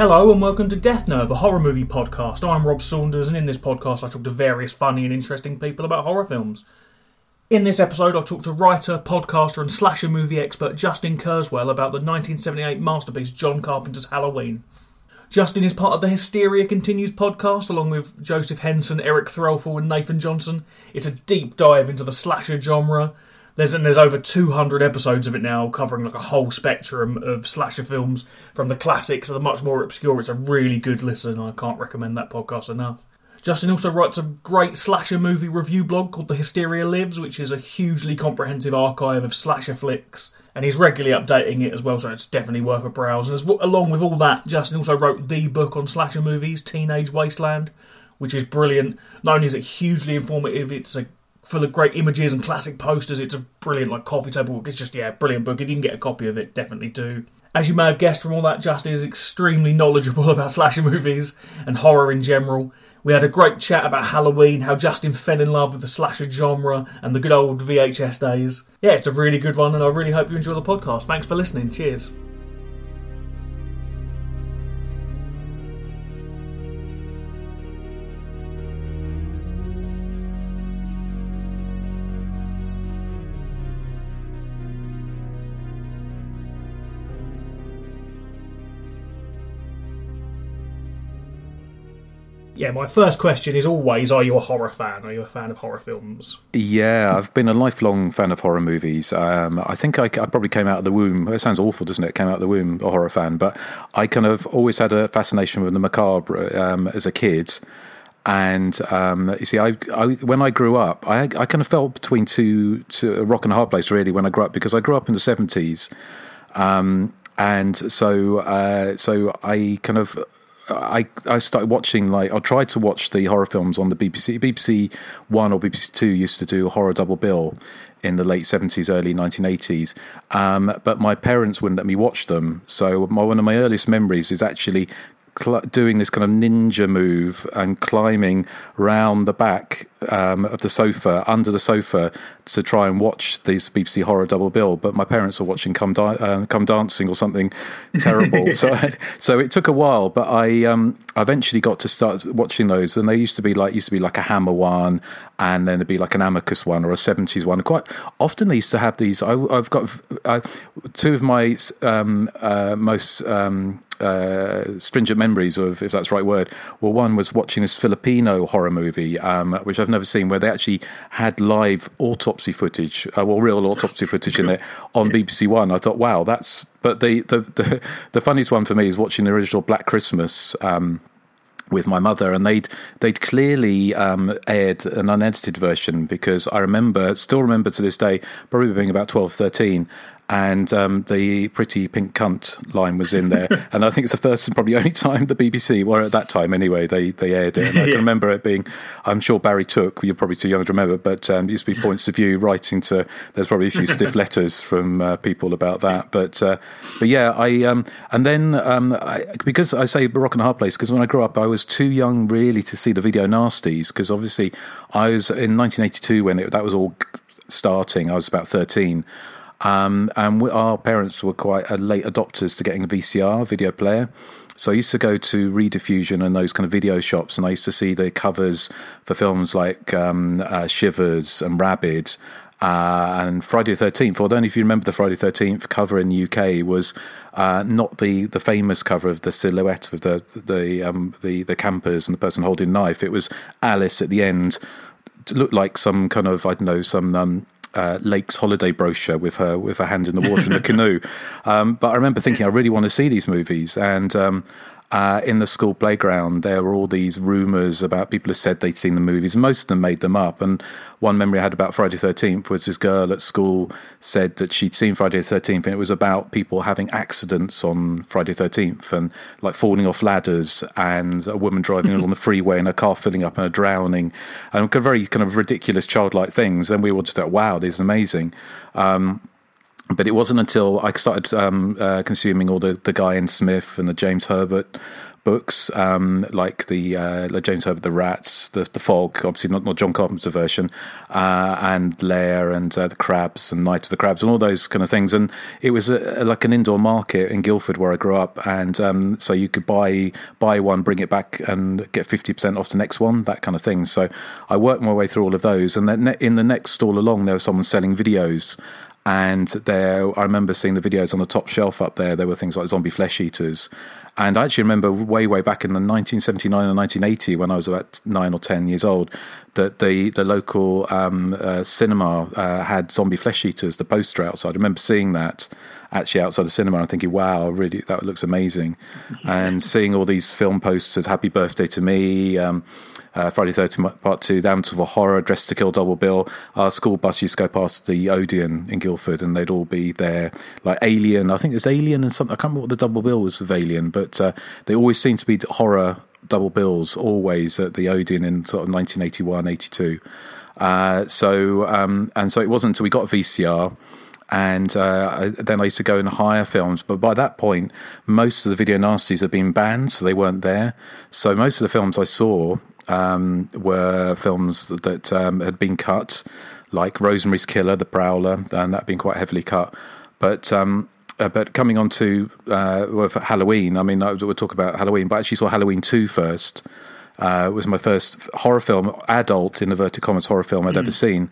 Hello and welcome to Death Nerve, a horror movie podcast. I'm Rob Saunders, and in this podcast, I talk to various funny and interesting people about horror films. In this episode, I'll talk to writer, podcaster, and slasher movie expert Justin Kerswell about the 1978 masterpiece John Carpenter's Halloween. Justin is part of the Hysteria Continues podcast, along with Joseph Henson, Eric Threlfall, and Nathan Johnson. It's a deep dive into the slasher genre. There's and there's over 200 episodes of it now, covering like a whole spectrum of slasher films, from the classics to the much more obscure. It's a really good listen. I can't recommend that podcast enough. Justin also writes a great slasher movie review blog called The Hysteria Lives, which is a hugely comprehensive archive of slasher flicks, and he's regularly updating it as well, so it's definitely worth a browse. And along with all that, Justin also wrote the book on slasher movies, Teenage Wasteland, which is brilliant. Not only is it hugely informative, it's a full of great images and classic posters. It's a brilliant like coffee table book. It's just yeah, brilliant book. If you can get a copy of it, definitely do. As you may have guessed from all that, Justin is extremely knowledgeable about slasher movies and horror in general. We had a great chat about Halloween, how Justin fell in love with the slasher genre and the good old VHS days. Yeah, it's a really good one, and I really hope you enjoy the podcast. Thanks for listening. Cheers. Yeah, my first question is always: Are you a horror fan? Are you a fan of horror films? Yeah, I've been a lifelong fan of horror movies. Um, I think I, I, probably came out of the womb. It sounds awful, doesn't it? Came out of the womb a horror fan, but I kind of always had a fascination with the macabre um, as a kid. And um, you see, I, I, when I grew up, I, I kind of felt between two, a rock and a hard place really when I grew up because I grew up in the seventies, um, and so uh, so I kind of I I started watching like I tried to watch the horror films on the BBC. BBC One or BBC Two used to do horror double bill in the late seventies, early nineteen eighties. Um, but my parents wouldn't let me watch them. So my, one of my earliest memories is actually cl- doing this kind of ninja move and climbing round the back um, of the sofa, under the sofa, to try and watch this BBC horror double bill. But my parents were watching Come, uh, Come Dancing or something terrible. so, so it took a while, but I um, eventually got to start watching those. And they used to be like used to be like a Hammer one, and then it'd be like an Amicus one or a seventies one. Quite often they used to have these. I, have got uh, two of my um, uh, most um, uh, stringent memories of, if that's the right word. Well, one was watching this Filipino horror movie, um, which I've never seen, where they actually had live autopsy footage, uh, well, real autopsy footage in there on BBC One. I thought, wow, that's. But the the the, the funniest one for me is watching the original Black Christmas. Um, with my mother, and they'd they'd clearly um, aired an unedited version because I remember, still remember to this day, probably being about 12, 13, and um, the pretty pink cunt line was in there. and I think it's the first and probably only time the BBC, or at that time anyway, they, they aired it. And I can remember it being, I'm sure Barry Took, you're probably too young to remember, but um, it used to be points of view writing to, there's probably a few stiff letters from uh, people about that. But uh, but yeah, I, um, and then um, I, because I say Rock and a Hard Place, because when I grew up, I was too young really to see the video nasties, because obviously I was in 1982 when it, that was all starting, I was about 13. Um, and we, our parents were quite uh, late adopters to getting a VCR video player. So I used to go to Rediffusion and those kind of video shops, and I used to see the covers for films like um, uh, Shivers and Rabid. Uh, and Friday the Thirteenth. Although, if you remember the Friday the Thirteenth cover in the UK was uh, not the, the famous cover of the silhouette of the the um, the the campers and the person holding knife. It was Alice at the end. It looked like some kind of I don't know some um, uh, Lake's holiday brochure with her with her hand in the water in a canoe. Um, but I remember thinking I really want to see these movies, and um, uh, in the school playground, there were all these rumours about people who said they'd seen the movies. Most of them made them up. And one memory I had about Friday the 13th was this girl at school said that she'd seen Friday the 13th, and it was about people having accidents on Friday the 13th and like falling off ladders, and a woman driving along the freeway and a car filling up and a drowning, and very kind of ridiculous childlike things. And we all just thought, wow, this is amazing. Um, but it wasn't until I started um, uh, consuming all the, the Guy N. Smith and the James Herbert books, um, like the uh, James Herbert, The Rats, the, the Fog, obviously not, not John Carpenter version, uh, and Lair and uh, the Crabs and Night of the Crabs and all those kind of things. And it was a, like an indoor market in Guildford where I grew up, and um, so you could buy buy one, bring it back, and get fifty percent off the next one, that kind of thing. So I worked my way through all of those, and then in the next stall along, there was someone selling videos and there I remember seeing the videos on the top shelf up there. There were things like zombie flesh eaters, and I actually remember way, way back in the 1979 and 1980, when I was about nine or 10 years old, that the, the local um, uh, cinema uh, had zombie flesh eaters, the poster outside. I remember seeing that actually outside the cinema and thinking, wow, really, that looks amazing. and seeing all these film posters, Happy Birthday to Me, um, uh, Friday Thirteenth Part Two, The Amityville Horror, Dressed to Kill Double Bill. Our school bus used to go past the Odeon in Guildford, and they'd all be there, like Alien. I think there's Alien and something. I can't remember what the double bill was of Alien, but uh, they always seem to be horror double bills always at the Odeon in sort of 1981, 82. Uh, so um, and so it wasn't until we got a VCR and uh, then I used to go and hire films. But by that point, most of the video nasties had been banned, so they weren't there. So most of the films I saw um, were films that um, had been cut, like Rosemary's Killer, The Prowler, and that had been quite heavily cut. But um, uh, but coming on to uh, well, Halloween, I mean, we'll talk about Halloween, but I actually saw Halloween 2 first. Uh, it was my first horror film, adult in inverted commas horror film I'd mm. ever seen,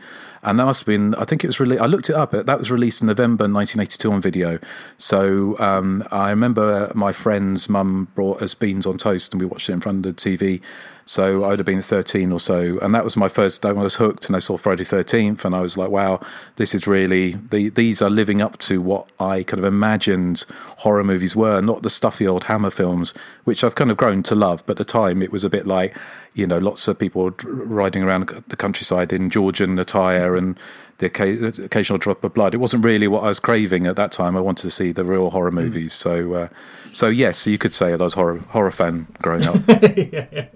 and that must have been. I think it was really. I looked it up. That was released in November 1982 on video. So um, I remember my friend's mum brought us beans on toast, and we watched it in front of the TV. So I would have been 13 or so. And that was my first time I was hooked and I saw Friday 13th and I was like, wow, this is really, the, these are living up to what I kind of imagined horror movies were, not the stuffy old Hammer films, which I've kind of grown to love. But at the time, it was a bit like, you know, lots of people riding around the countryside in Georgian attire and the occasional drop of blood. It wasn't really what I was craving at that time. I wanted to see the real horror hmm. movies. Mm. So, uh, so yes, you could say I was horror horror fan growing up. yeah,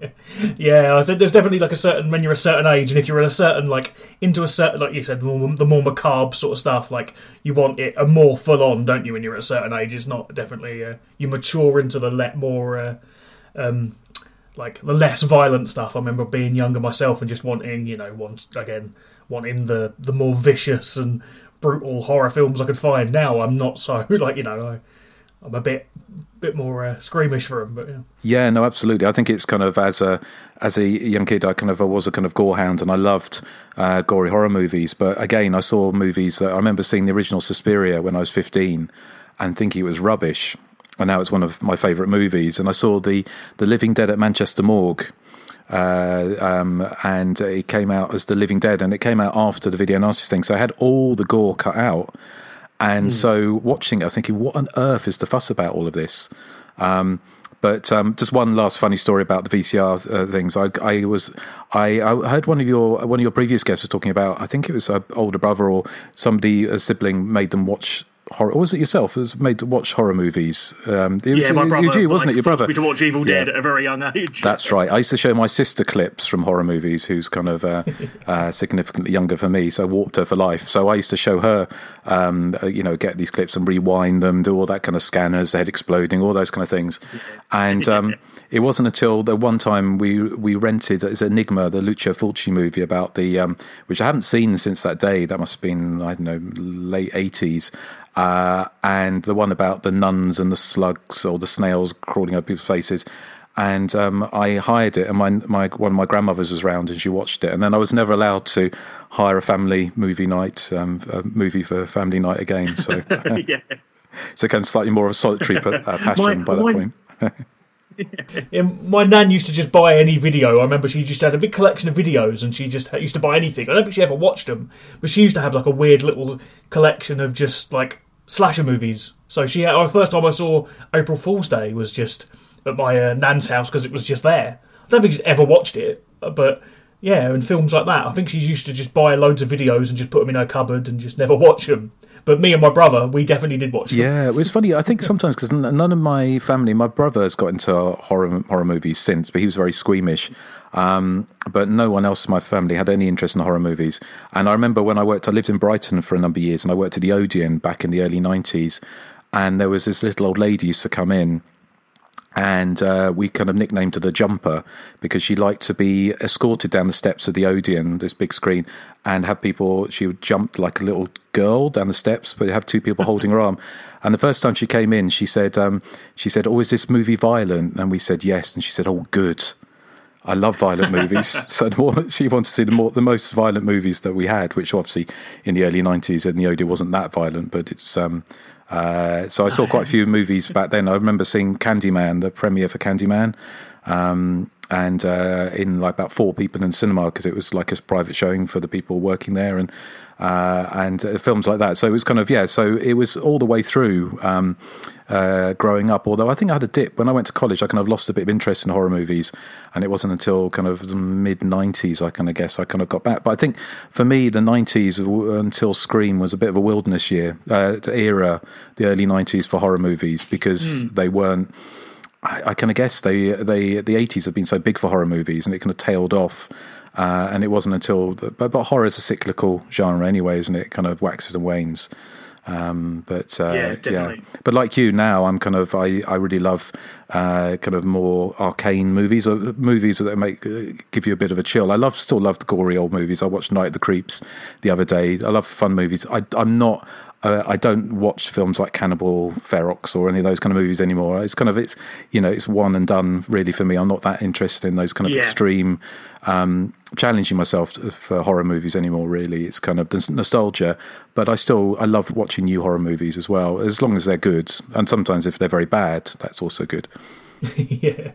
yeah, I think there's definitely like a certain when you're a certain age, and if you're in a certain like into a certain like you said, the more, the more macabre sort of stuff, like you want it a more full on, don't you? When you're at a certain age, it's not definitely uh, you mature into the let more. Uh, um, like the less violent stuff. I remember being younger myself and just wanting, you know, once again wanting the the more vicious and brutal horror films I could find. Now I'm not so like you know I, I'm a bit bit more uh, squeamish for them. But yeah. yeah, no, absolutely. I think it's kind of as a as a young kid, I kind of I was a kind of gorehound, and I loved uh, gory horror movies. But again, I saw movies that I remember seeing the original Suspiria when I was 15 and thinking it was rubbish. And now it's one of my favourite movies. And I saw the the Living Dead at Manchester Morgue uh, um, and it came out as The Living Dead, and it came out after the video nasty thing. So I had all the gore cut out, and mm. so watching it, I was thinking, what on earth is the fuss about all of this? Um, but um, just one last funny story about the VCR uh, things. I, I was I, I, heard one of your one of your previous guests was talking about. I think it was an older brother or somebody a sibling made them watch horror. Or was it yourself? It was made to watch horror movies. Um, it was, yeah, my brother. You, wasn't like, it? Your brother. To watch Evil Dead yeah. at a very young age. That's right. I used to show my sister clips from horror movies, who's kind of uh, uh, significantly younger for me. So I walked her for life. So I used to show her, um, uh, you know, get these clips and rewind them, do all that kind of scanners, the head exploding, all those kind of things. And um, it wasn't until the one time we we rented it's Aenigma, the Lucio Fulci movie about the um, which I haven't seen since that day. That must have been I don't know late eighties uh, and the one about the nuns and the slugs or the snails crawling over people's faces. And um, I hired it, and my, my one of my grandmothers was around, and she watched it. And then I was never allowed to hire a family movie night, um, a movie for family night again. So, yeah. so kind of slightly more of a solitary uh, passion my, by that my, point. yeah, my nan used to just buy any video. I remember she just had a big collection of videos, and she just used to buy anything. I don't think she ever watched them, but she used to have like a weird little collection of just like slasher movies. So she, had, the first time I saw April Fool's Day was just at my uh, nan's house because it was just there. I don't think she's ever watched it, but yeah, and films like that. I think she's used to just buy loads of videos and just put them in her cupboard and just never watch them. But me and my brother, we definitely did watch them. Yeah, it was funny. I think sometimes because none of my family, my brother has got into horror horror movies since, but he was very squeamish. Um, but no one else in my family had any interest in horror movies. And I remember when I worked, I lived in Brighton for a number of years, and I worked at the Odeon back in the early '90s. And there was this little old lady used to come in, and uh, we kind of nicknamed her the jumper because she liked to be escorted down the steps of the Odeon, this big screen, and have people. She would jump like a little girl down the steps, but have two people holding her arm. And the first time she came in, she said, um, "She said, oh, is this movie violent?" And we said, "Yes." And she said, "Oh, good." I love violent movies. so she wanted to see the more the most violent movies that we had, which obviously in the early nineties and the Odeon wasn't that violent, but it's um, uh, so I saw quite a few movies back then. I remember seeing Candyman, the premiere for Candyman, um, and uh, in like about four people in cinema because it was like a private showing for the people working there, and uh, and uh, films like that. So it was kind of yeah. So it was all the way through um, uh, growing up. Although I think I had a dip when I went to college. I kind of lost a bit of interest in horror movies, and it wasn't until kind of the mid '90s I kind of guess I kind of got back. But I think for me, the '90s until Scream was a bit of a wilderness year uh, era, the early '90s for horror movies because mm. they weren't. I, I kind of guess they they the eighties have been so big for horror movies, and it kind of tailed off. Uh, and it wasn't until the, but, but horror is a cyclical genre anyway, isn't it? it kind of waxes and wanes. Um, but uh, yeah, yeah, but like you now, I'm kind of I, I really love uh, kind of more arcane movies or movies that make uh, give you a bit of a chill. I love still love the gory old movies. I watched Night of the Creeps the other day. I love fun movies. I, I'm not uh, I don't watch films like Cannibal Ferox or any of those kind of movies anymore. It's kind of it's you know it's one and done really for me. I'm not that interested in those kind of yeah. extreme um, challenging myself for horror movies anymore. Really, it's kind of nostalgia, but I still I love watching new horror movies as well, as long as they're good. And sometimes if they're very bad, that's also good. yeah.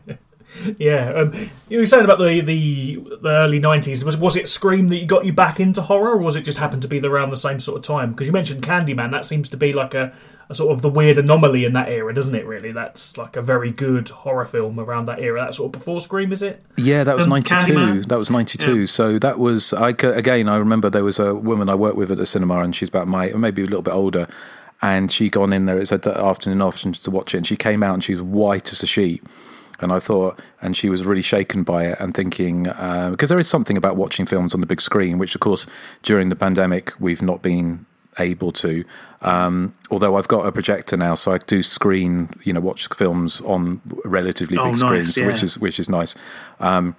yeah, um, you were saying about the, the, the early nineties. Was was it Scream that got you back into horror, or was it just happened to be around the same sort of time? Because you mentioned Candyman, that seems to be like a, a, sort of the weird anomaly in that era, doesn't it? Really, that's like a very good horror film around that era. That sort of before Scream, is it? Yeah, that was um, ninety two. That was ninety two. Yeah. So that was I again. I remember there was a woman I worked with at the cinema, and she's about my maybe a little bit older. And she'd gone in there. It's an afternoon off to watch it, and she came out and she was white as a sheet and I thought, and she was really shaken by it and thinking, uh, because there is something about watching films on the big screen, which of course during the pandemic we've not been able to. Um, although I've got a projector now, so I do screen, you know, watch films on relatively oh, big nice, screens, yeah. which is which is nice. Um,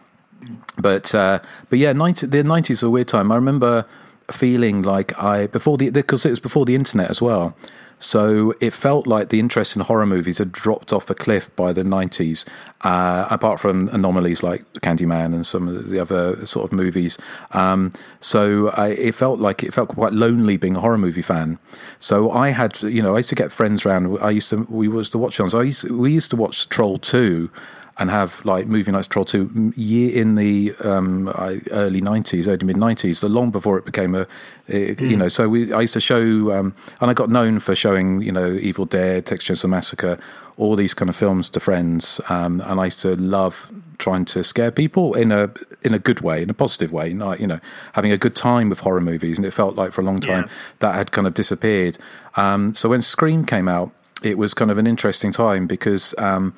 but uh, but yeah, 90, the nineties are a weird time. I remember feeling like I before the because it was before the internet as well. So it felt like the interest in horror movies had dropped off a cliff by the 90s, uh, apart from anomalies like Candyman and some of the other sort of movies. Um, so I, it felt like it felt quite lonely being a horror movie fan. So I had, you know, I used to get friends around. I used to, we used to watch films. I used, we used to watch Troll 2 and have like movie nights troll 2 year in the um, early 90s early mid 90s long before it became a mm. you know so we i used to show um, and i got known for showing you know evil dead texas massacre all these kind of films to friends um, and i used to love trying to scare people in a in a good way in a positive way not you know having a good time with horror movies and it felt like for a long time yeah. that had kind of disappeared um, so when scream came out it was kind of an interesting time because um,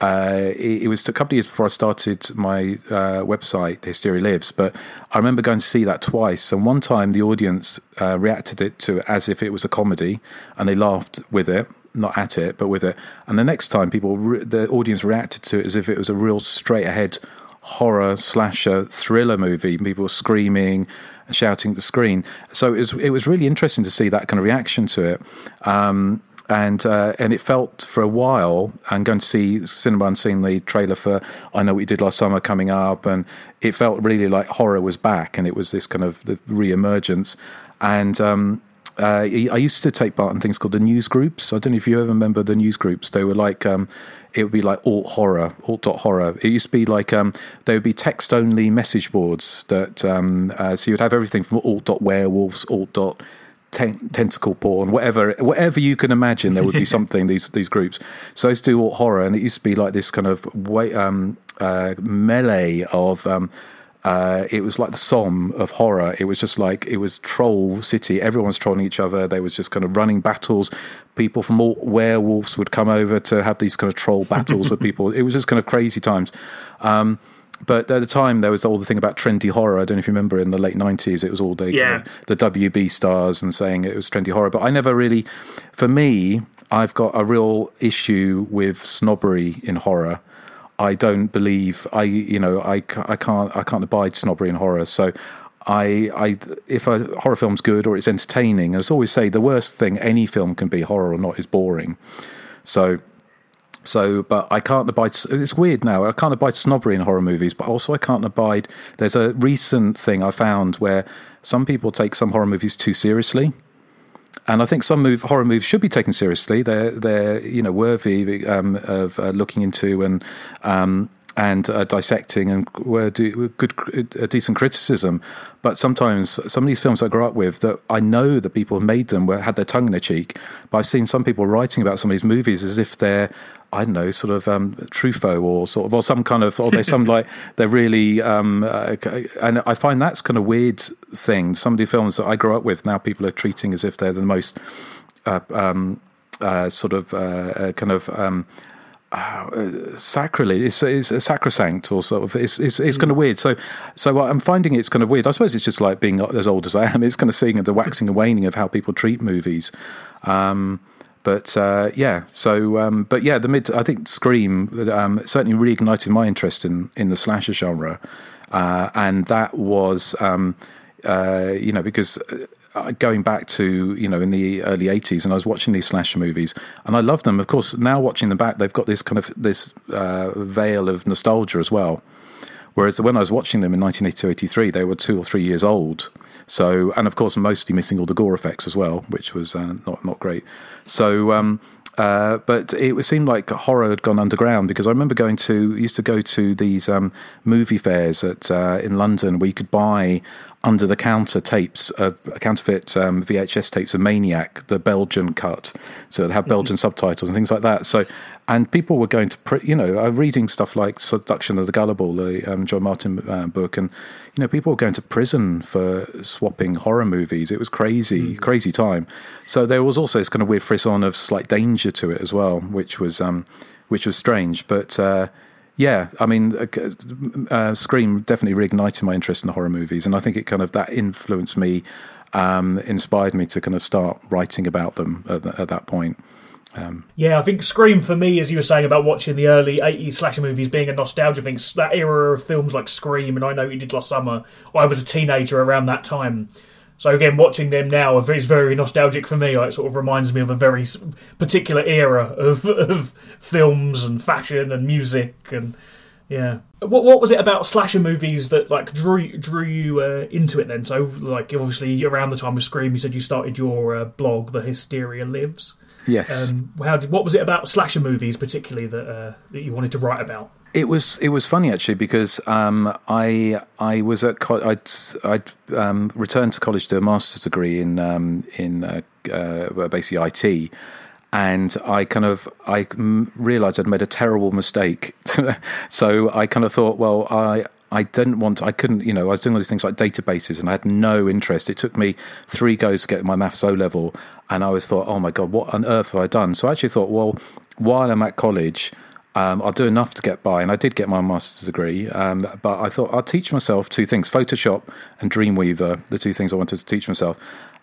uh, it, it, was a couple of years before I started my uh, website, Hysteria Lives, but I remember going to see that twice. And one time the audience uh, reacted it to it as if it was a comedy, and they laughed with it, not at it, but with it. And the next time, people, re- the audience reacted to it as if it was a real straight ahead horror slasher thriller movie. People were screaming and shouting at the screen. So it was, it was really interesting to see that kind of reaction to it. Um, and uh, and it felt for a while and going to see cinema the trailer for I know what you did last summer coming up and it felt really like horror was back and it was this kind of re-emergence and um, uh, I used to take part in things called the news groups. I don't know if you ever remember the news groups. They were like um, it would be like alt horror, alt dot horror. It used to be like um, there would be text only message boards that um, uh, so you would have everything from alt dot werewolves, alt dot ten- tentacle porn, whatever, whatever you can imagine, there would be something. these these groups. So I used to do horror, and it used to be like this kind of way, um, uh, melee of. Um, uh, it was like the Somme of horror. It was just like it was troll city. Everyone's trolling each other. There was just kind of running battles. People from all werewolves would come over to have these kind of troll battles with people. It was just kind of crazy times. Um, but at the time there was all the thing about trendy horror. I don't know if you remember in the late nineties, it was all the Yeah. kind of the WB stars and saying it was trendy horror. But I never really, for me, I've got a real issue with snobbery in horror. I don't believe I, you know, I, I can't I can't abide snobbery in horror. So. I, I, if a horror film's good or it's entertaining, as I always say, the worst thing any film can be, horror or not, is boring. So so, but I can't abide. It's weird now. I can't abide snobbery in horror movies, but also I can't abide. There's a recent thing I found where some people take some horror movies too seriously, and I think some move, horror movies should be taken seriously. They're they're you know worthy um, of uh, looking into and um, and uh, dissecting and were do, good uh, decent criticism. But sometimes some of these films I grew up with that I know the people who made them were had their tongue in their cheek. But I've seen some people writing about some of these movies as if they're I don't know, sort of um, Truffaut or sort of, or some kind of, or they some like they're really, um, uh, and I find that's kind of weird thing. Some of the films that I grew up with now, people are treating as if they're the most uh, um, uh, sort of uh, uh, kind of. Um, uh, sacrilege it's, it's a sacrosanct or sort of it's, it's, it's kind of weird. So so i'm finding it's kind of weird. I suppose it's just like being as old as i am it's kind of seeing the waxing and waning of how people treat movies. Um, but uh, yeah, so um, but yeah, the mid I think Scream um, certainly reignited my interest in in the slasher genre, uh, and that was um, uh, you know because. Uh, going back to you know in the early 80s and I was watching these slasher movies and I love them of course now watching them back they've got this kind of this uh, veil of nostalgia as well Whereas when I was watching them in 1982, 83, they were two or three years old. So, and of course, mostly missing all the gore effects as well, which was uh, not not great. So, um, uh, but it seemed like horror had gone underground because I remember going to used to go to these um, movie fairs at uh, in London where you could buy under the counter tapes of counterfeit um, VHS tapes of Maniac, the Belgian cut, so they had Belgian subtitles and things like that. So, and people were going to, you know, uh, reading stuff like Seduction of the Gullible, the um, John Martin uh, book, and you know, people were going to prison for swapping horror movies. It was crazy, Mm. crazy time. So there was also this kind of weird frisson of slight danger to it as well, which was um, which was strange, but. Uh, yeah, I mean, uh, uh, Scream definitely reignited my interest in the horror movies, and I think it kind of that influenced me, um, inspired me to kind of start writing about them at, at that point. Yeah, I think Scream for me, as you were saying about watching the early 80s slasher movies being a nostalgia thing, that era of films like Scream and I Know You Did Last Summer, I was a teenager around that time. So again, watching them now is very nostalgic for me. It sort of reminds me of a very particular era of, of films and fashion and music and yeah. What what was it about slasher movies that like drew drew you uh, into it then? So like obviously around the time of Scream, you said you started your uh, blog, The Hysteria Lives. Yes, Um, how did, what was it about slasher movies particularly that uh, that you wanted to write about? It was it was funny actually because um, I I was at co- I'd I'd um, returned to college to do a master's degree in um, in uh, uh, basically IT, and I kind of I realised I'd made a terrible mistake, so I kind of thought, well, I. I didn't want. I couldn't. You know, I was doing all these things like databases, and I had no interest. It took me three goes to get my maths O level, and I always thought, "Oh my god, what on earth have I done?" So I actually thought, well, while I'm at college, um, I'll do enough to get by, and I did get my master's degree. Um, but I thought I'll teach myself two things: Photoshop and Dreamweaver, the two things I wanted to teach myself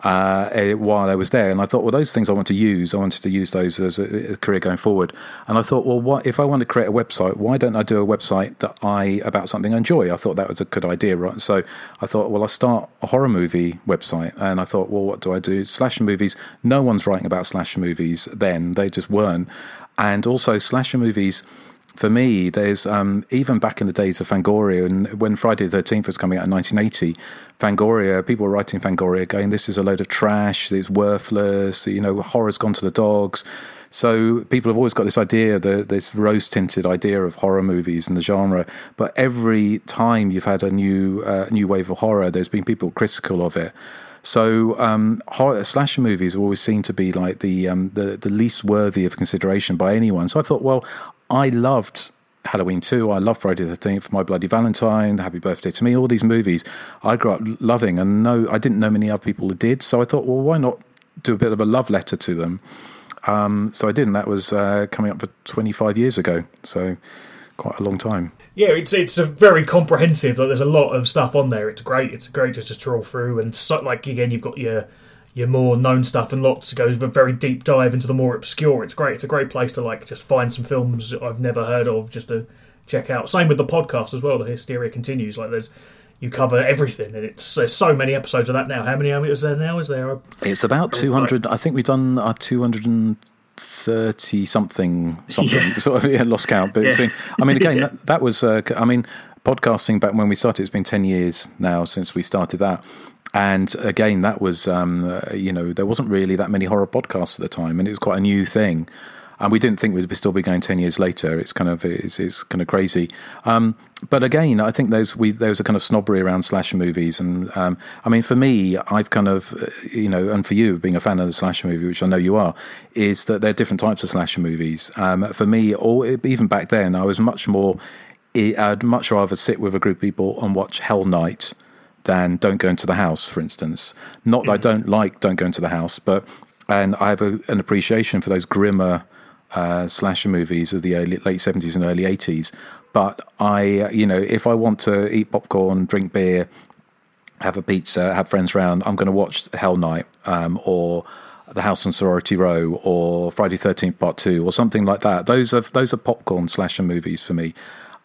uh, eh, while I was there. And I thought, well, those things I want to use. I wanted to use those as a, a career going forward. And I thought, well, what if I want to create a website? Why don't I do a website that I about something I enjoy? I thought that was a good idea, right? So I thought, well, I'll start a horror movie website. And I thought, well, what do I do? Slash movies. No one's writing about slash movies then; they just weren't. And also, slasher movies for me, there's um, even back in the days of Fangoria, and when Friday the 13th was coming out in 1980, Fangoria, people were writing Fangoria going, This is a load of trash, it's worthless, you know, horror's gone to the dogs. So people have always got this idea, the, this rose tinted idea of horror movies and the genre. But every time you've had a new, uh, new wave of horror, there's been people critical of it. So um, horror slasher movies always seemed to be like the, um, the the least worthy of consideration by anyone. So I thought, well, I loved Halloween 2, I loved Friday the 13th, My Bloody Valentine, Happy Birthday to Me, all these movies I grew up loving, and no, I didn't know many other people who did. So I thought, well, why not do a bit of a love letter to them? Um, so I did, and that was uh, coming up for 25 years ago. So quite a long time. Yeah, it's it's a very comprehensive. Like, there's a lot of stuff on there. It's great. It's great just to troll through and so, like again, you've got your your more known stuff and lots to go a very deep dive into the more obscure. It's great. It's a great place to like just find some films I've never heard of just to check out. Same with the podcast as well. The Hysteria continues. Like there's you cover everything, and it's there's so many episodes of that now. How many is there now? Is there? A, it's about oh, two hundred. I think we've done our two hundred and thirty something something. Yeah. Sort of yeah, lost count, but yeah. it's been. I mean, again, that, that, was. Uh, I mean, podcasting back when we started. It's been ten years now since we started that. And again, that was, um, uh, you know, there wasn't really that many horror podcasts at the time, and it was quite a new thing. And we didn't think we'd still be going ten years later. It's kind of it's, it's kind of crazy. Um, but again, I think there's we there's a kind of snobbery around slasher movies, and um, I mean, for me, I've kind of you know, and for you, being a fan of the slasher movie, which I know you are, is that there are different types of slasher movies. Um, for me, or even back then, I was much more. I'd much rather sit with a group of people and watch Hell Night than Don't Go Into the House, for instance. Not mm-hmm. that I mm-hmm. don't like Don't Go Into the House, but and I have a, an appreciation for those grimmer uh, slasher movies of the early, late seventies and early eighties. But I, you know, if I want to eat popcorn, drink beer, have a pizza, have friends around, I'm going to watch Hell Night um, or The House on Sorority Row or Friday Thirteenth Part Two or something like that. Those are those are popcorn slasher movies for me.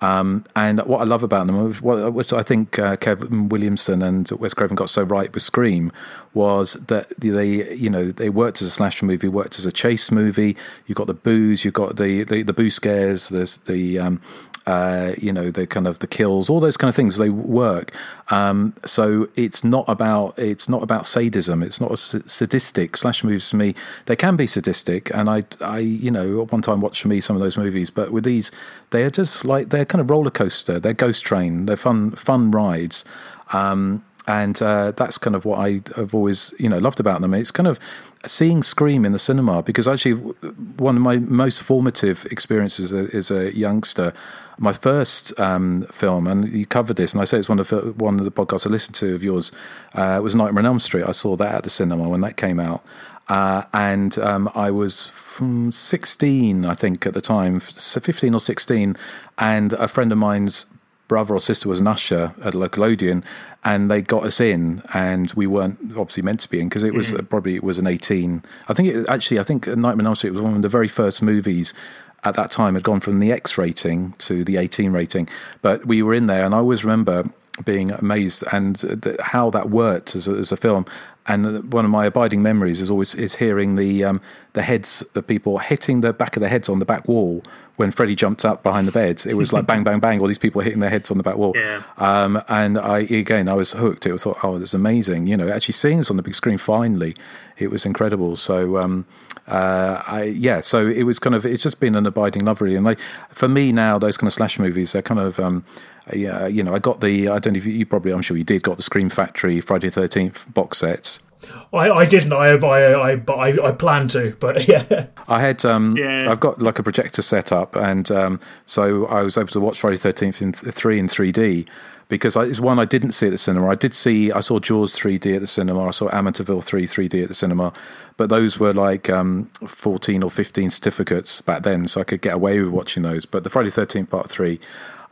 Um, and what I love about them, which I think uh, Kevin Williamson and Wes Craven got so right with Scream, was that they, you know, they worked as a slasher movie, worked as a chase movie. You've got the booze, you've got the the, the boo scares, there's the um, uh, you know the kind of the kills, all those kind of things. They work. Um, so it's not about it's not about sadism. It's not a sadistic slash movies to me. They can be sadistic, and I I you know one time watched for me some of those movies, but with these they are just like they're kind of roller coaster. They're ghost train. They're fun fun rides. Um, and uh, that's kind of what I have always you know loved about them. It's kind of seeing Scream in the cinema because actually one of my most formative experiences as a, as a youngster my first um, film, and you covered this, and I say it's one of the, one of the podcasts I listened to of yours, uh, was Nightmare on Elm Street. I saw that at the cinema when that came out. Uh, and um, I was from 16, I think, at the time, 15 or 16, and a friend of mine's brother or sister was an usher at a Local Odeon and they got us in, and we weren't obviously meant to be in because it was mm-hmm. probably it was an 18. I think it, actually, I think Nightmare on Elm Street was one of the very first movies at that time had gone from the X rating to the 18 rating. But we were in there, and I always remember being amazed and how that worked as a, as a film. And one of my abiding memories is always is hearing the um, the heads of people hitting the back of their heads on the back wall when Freddy jumped up behind the beds. It was like bang, bang, bang. All these people hitting their heads on the back wall. Yeah. Um, and I again, I was hooked. It was thought, oh, that's amazing. You know, actually seeing this on the big screen finally, it was incredible. So, um, uh, I yeah. So it was kind of it's just been an abiding love really. And like for me now, those kind of slash movies, they're kind of um, yeah, you know, I got the I don't know if you, you probably I'm sure you did got the Scream Factory Friday the Thirteenth box set. I, I didn't. I I I I, I plan to, but yeah. I had um yeah. I've got like a projector set up, and um so I was able to watch Friday Thirteenth in three in three D because I, it's one I didn't see at the cinema. I did see I saw Jaws 3D at the cinema. I saw Amityville 3 3D at the cinema, but those were like um, 14 or 15 certificates back then, so I could get away with watching those. But the Friday 13th Part 3,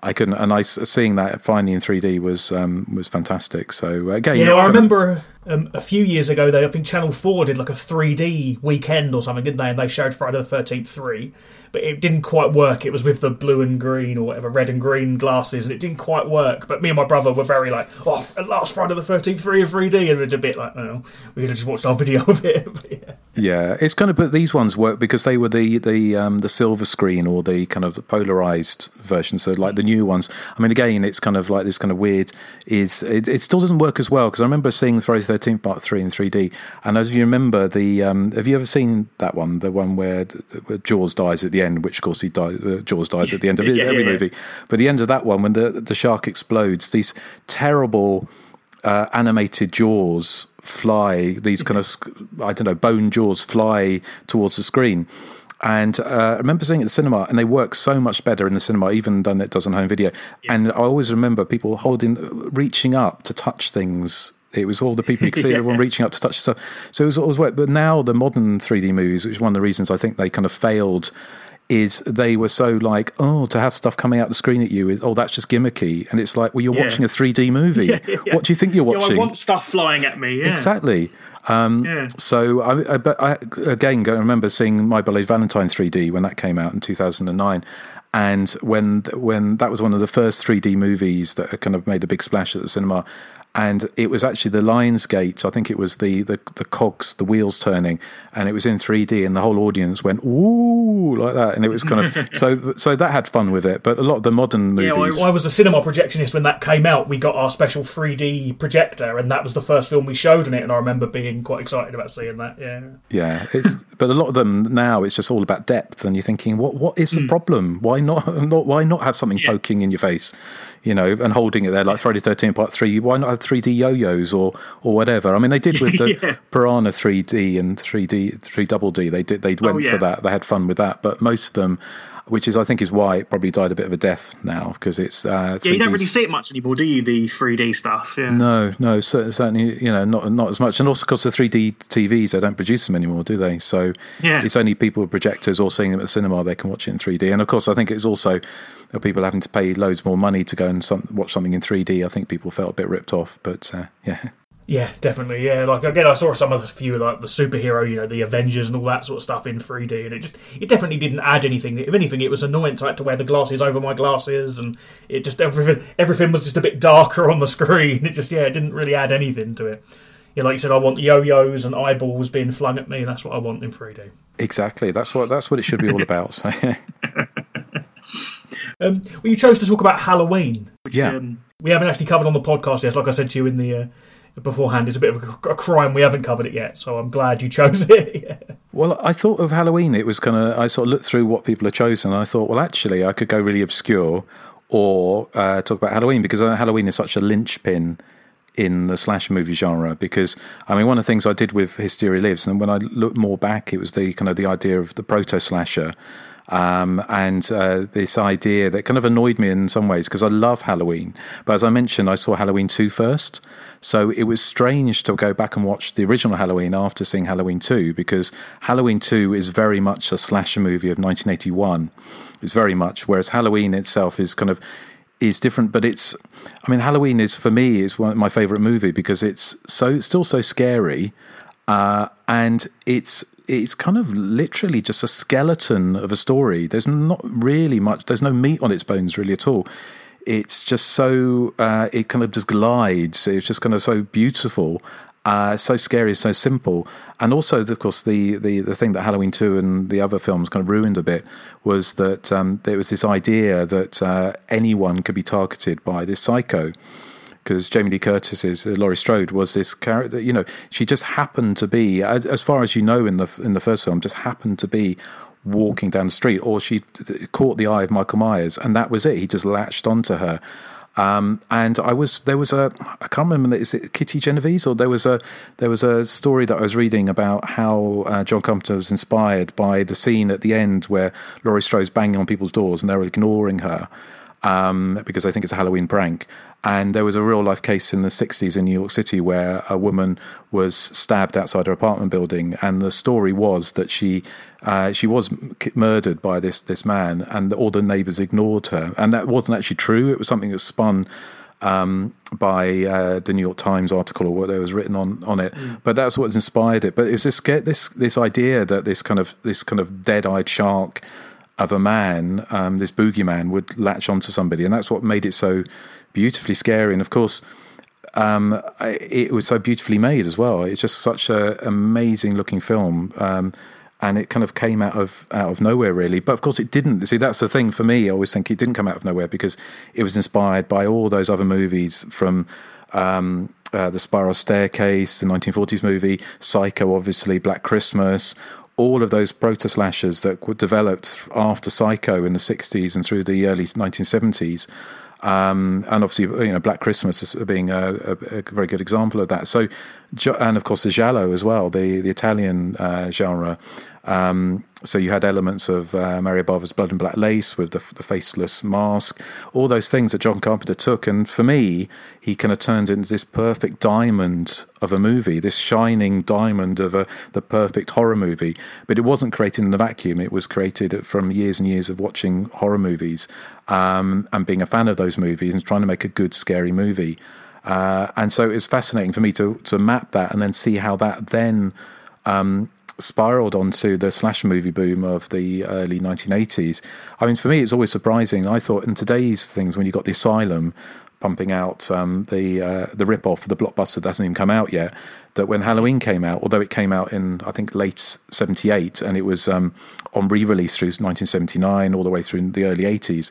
I couldn't, and I seeing that finally in 3D was um, was fantastic. So again, yeah, I remember of... um, a few years ago. They I think Channel Four did like a 3D weekend or something, didn't they? And they showed Friday the Thirteenth three, but it didn't quite work. It was with the blue and green or whatever, red and green glasses, and it didn't quite work. But me and my brother were very like, oh, last Friday the 13th, 3 in 3D, and it's a bit like, oh, we could have just watched our video of it. yeah. yeah. it's kind of, but these ones work because they were the the um, the silver screen or the kind of polarized version. So like the new ones. I mean, again, it's kind of like this kind of weird. Is it, it still doesn't work as well because I remember seeing Friday the 13th Part Three in 3D, and as you remember the, um, have you ever seen that one, the one where, where Jaws dies at the end, which of course he dies, uh, Jaws dies at the end of yeah, every yeah, movie. But the end of that one, when the the shark explodes, these terrible uh, animated jaws fly. These kind of I don't know bone jaws fly towards the screen. And uh, I remember seeing it at the cinema, and they work so much better in the cinema, even than it does on home video. Yeah. And I always remember people holding, reaching up to touch things it was all the people you could see, yeah. everyone reaching up to touch stuff. So it was always wet. But now the modern 3D movies, which is one of the reasons I think they kind of failed is they were so like, oh, to have stuff coming out the screen at you, oh, that's just gimmicky. And it's like, well, you're Yeah. watching a 3D movie. Yeah, yeah. What do you think you're Yeah, I watching? want stuff flying at me. Yeah. Exactly. Um. So, I, I, but I again go remember seeing My Bloody Valentine 3D when that came out in 2009, and when when that was one of the first 3D movies that kind of made a big splash at the cinema. And it was actually the Lionsgate. I think it was the, the the cogs, the wheels turning, and it was in 3D, and the whole audience went ooh like that, and it was kind of so so that had fun with it. But a lot of the modern Yeah, movies, I, I was a cinema projectionist when that came out. We got our special 3D projector, and that was the first film we showed in it. And I remember being quite excited about seeing that. Yeah, Yeah, it's but a lot of them now it's just all about depth, and you're thinking, what what is the hmm. problem? Why not, not why not have something poking in your face, you know, and holding it there like Friday Thirteen Part Three? Why not have 3D yo-yos or or whatever? I mean, they did with the Yeah. Piranha 3D and 3D Three Double D. They did they went yeah. for that. They had fun with that, but most of them. Which is, I think, is why it probably died a bit of a death now because it's uh, yeah. You don't really see it much anymore, do you? The 3D stuff. Yeah. no, no, certainly, you know, not not as much, and also because the three D TVs, they don't produce them anymore, do they? So Yeah. it's only people with projectors or seeing them at the cinema they can watch it in three D. And of course, I think it's also uh, people having to pay loads more money to go and some, watch something in three D. I think people felt a bit ripped off, but uh, yeah, Yeah, definitely. Yeah, like again, I saw some of the few like the superhero, you know, the Avengers and all that sort of stuff in 3D, and it just it definitely didn't add anything. If anything, it was annoying. I had to wear the glasses over my glasses, and it just everything everything was just a bit darker on the screen. It just yeah, it didn't really add anything to it. Yeah, like you said, I want yo-yos and eyeballs being flung at me. That's what I want in 3D. exactly. That's what that's what it should be all about. So Um, well, you chose to talk about Halloween. yeah, Um, we haven't actually covered on the podcast yet. Like I said to you in the uh, beforehand, it's a bit of a, a crime we haven't covered it yet. So I'm glad you chose it. yeah. Well, I thought of Halloween. It was kind of I sort of looked through what people have chosen. And I thought, well, actually, I could go really obscure or uh, talk about Halloween because uh, Halloween is such a linchpin in the slash movie genre. Because I mean, one of the things I did with Hysteria Lives, and when I look more back, it was the kind of the idea of the proto slasher. Um, and uh, this idea that kind of annoyed me in some ways because I love Halloween. But as I mentioned, I saw Halloween 2 first. So it was strange to go back and watch the original Halloween after seeing Halloween 2 because Halloween 2 is very much a slasher movie of 1981. It's very much, whereas Halloween itself is kind of is different, but it's. I mean, Halloween is for me is one of my favorite movie because it's so it's still so scary, uh, and it's it's kind of literally just a skeleton of a story. There's not really much. There's no meat on its bones really at all. It's just so uh, it kind of just glides. It's just kind of so beautiful, uh, so scary, so simple, and also of course the, the the thing that Halloween two and the other films kind of ruined a bit was that um, there was this idea that uh, anyone could be targeted by this psycho because Jamie Lee Curtis's uh, Laurie Strode was this character. You know, she just happened to be, as, as far as you know in the in the first film, just happened to be walking down the street, or she caught the eye of Michael Myers, and that was it. He just latched onto her. Um, and I was there was a I can't remember is it Kitty Genovese or there was a there was a story that I was reading about how uh, John Carpenter was inspired by the scene at the end where Laurie Strode's banging on people's doors and they're ignoring her um, because I think it's a Halloween prank. And there was a real life case in the 60s in New York City where a woman was stabbed outside her apartment building. And the story was that she uh, she was murdered by this, this man, and all the neighbors ignored her. And that wasn't actually true. It was something that spun um, by uh, the New York Times article or what was written on, on it. But that's what inspired it. But it was this this this idea that this kind of this kind of dead eyed shark of a man, um, this boogeyman, would latch onto somebody, and that's what made it so beautifully scary. And of course, um, it was so beautifully made as well. It's just such an amazing looking film. Um, and it kind of came out of out of nowhere, really. But of course, it didn't. See, that's the thing for me. I always think it didn't come out of nowhere because it was inspired by all those other movies from um, uh, the Spiral Staircase, the 1940s movie, Psycho, obviously, Black Christmas, all of those proto slashers that were developed after Psycho in the 60s and through the early 1970s. Um, and obviously, you know, Black Christmas is being a, a, a very good example of that. So, and of course, the giallo as well, the the Italian uh, genre. Um, so you had elements of uh, Mario Blood and Black Lace with the, the, faceless mask, all those things that John Carpenter took, and for me, he kind of turned into this perfect diamond of a movie, this shining diamond of a the perfect horror movie. But it wasn't created in a vacuum; it was created from years and years of watching horror movies um, and being a fan of those movies and trying to make a good scary movie. Uh, and so it was fascinating for me to to map that and then see how that then. Um, spiraled onto the slash movie boom of the early 1980s. I mean, for me, it's always surprising. I thought in today's things, when you got the Asylum pumping out um, the uh, the rip off the blockbuster that hasn't even come out yet, that when Halloween came out, although it came out in I think late '78 and it was um, on re-release through 1979 all the way through the early '80s.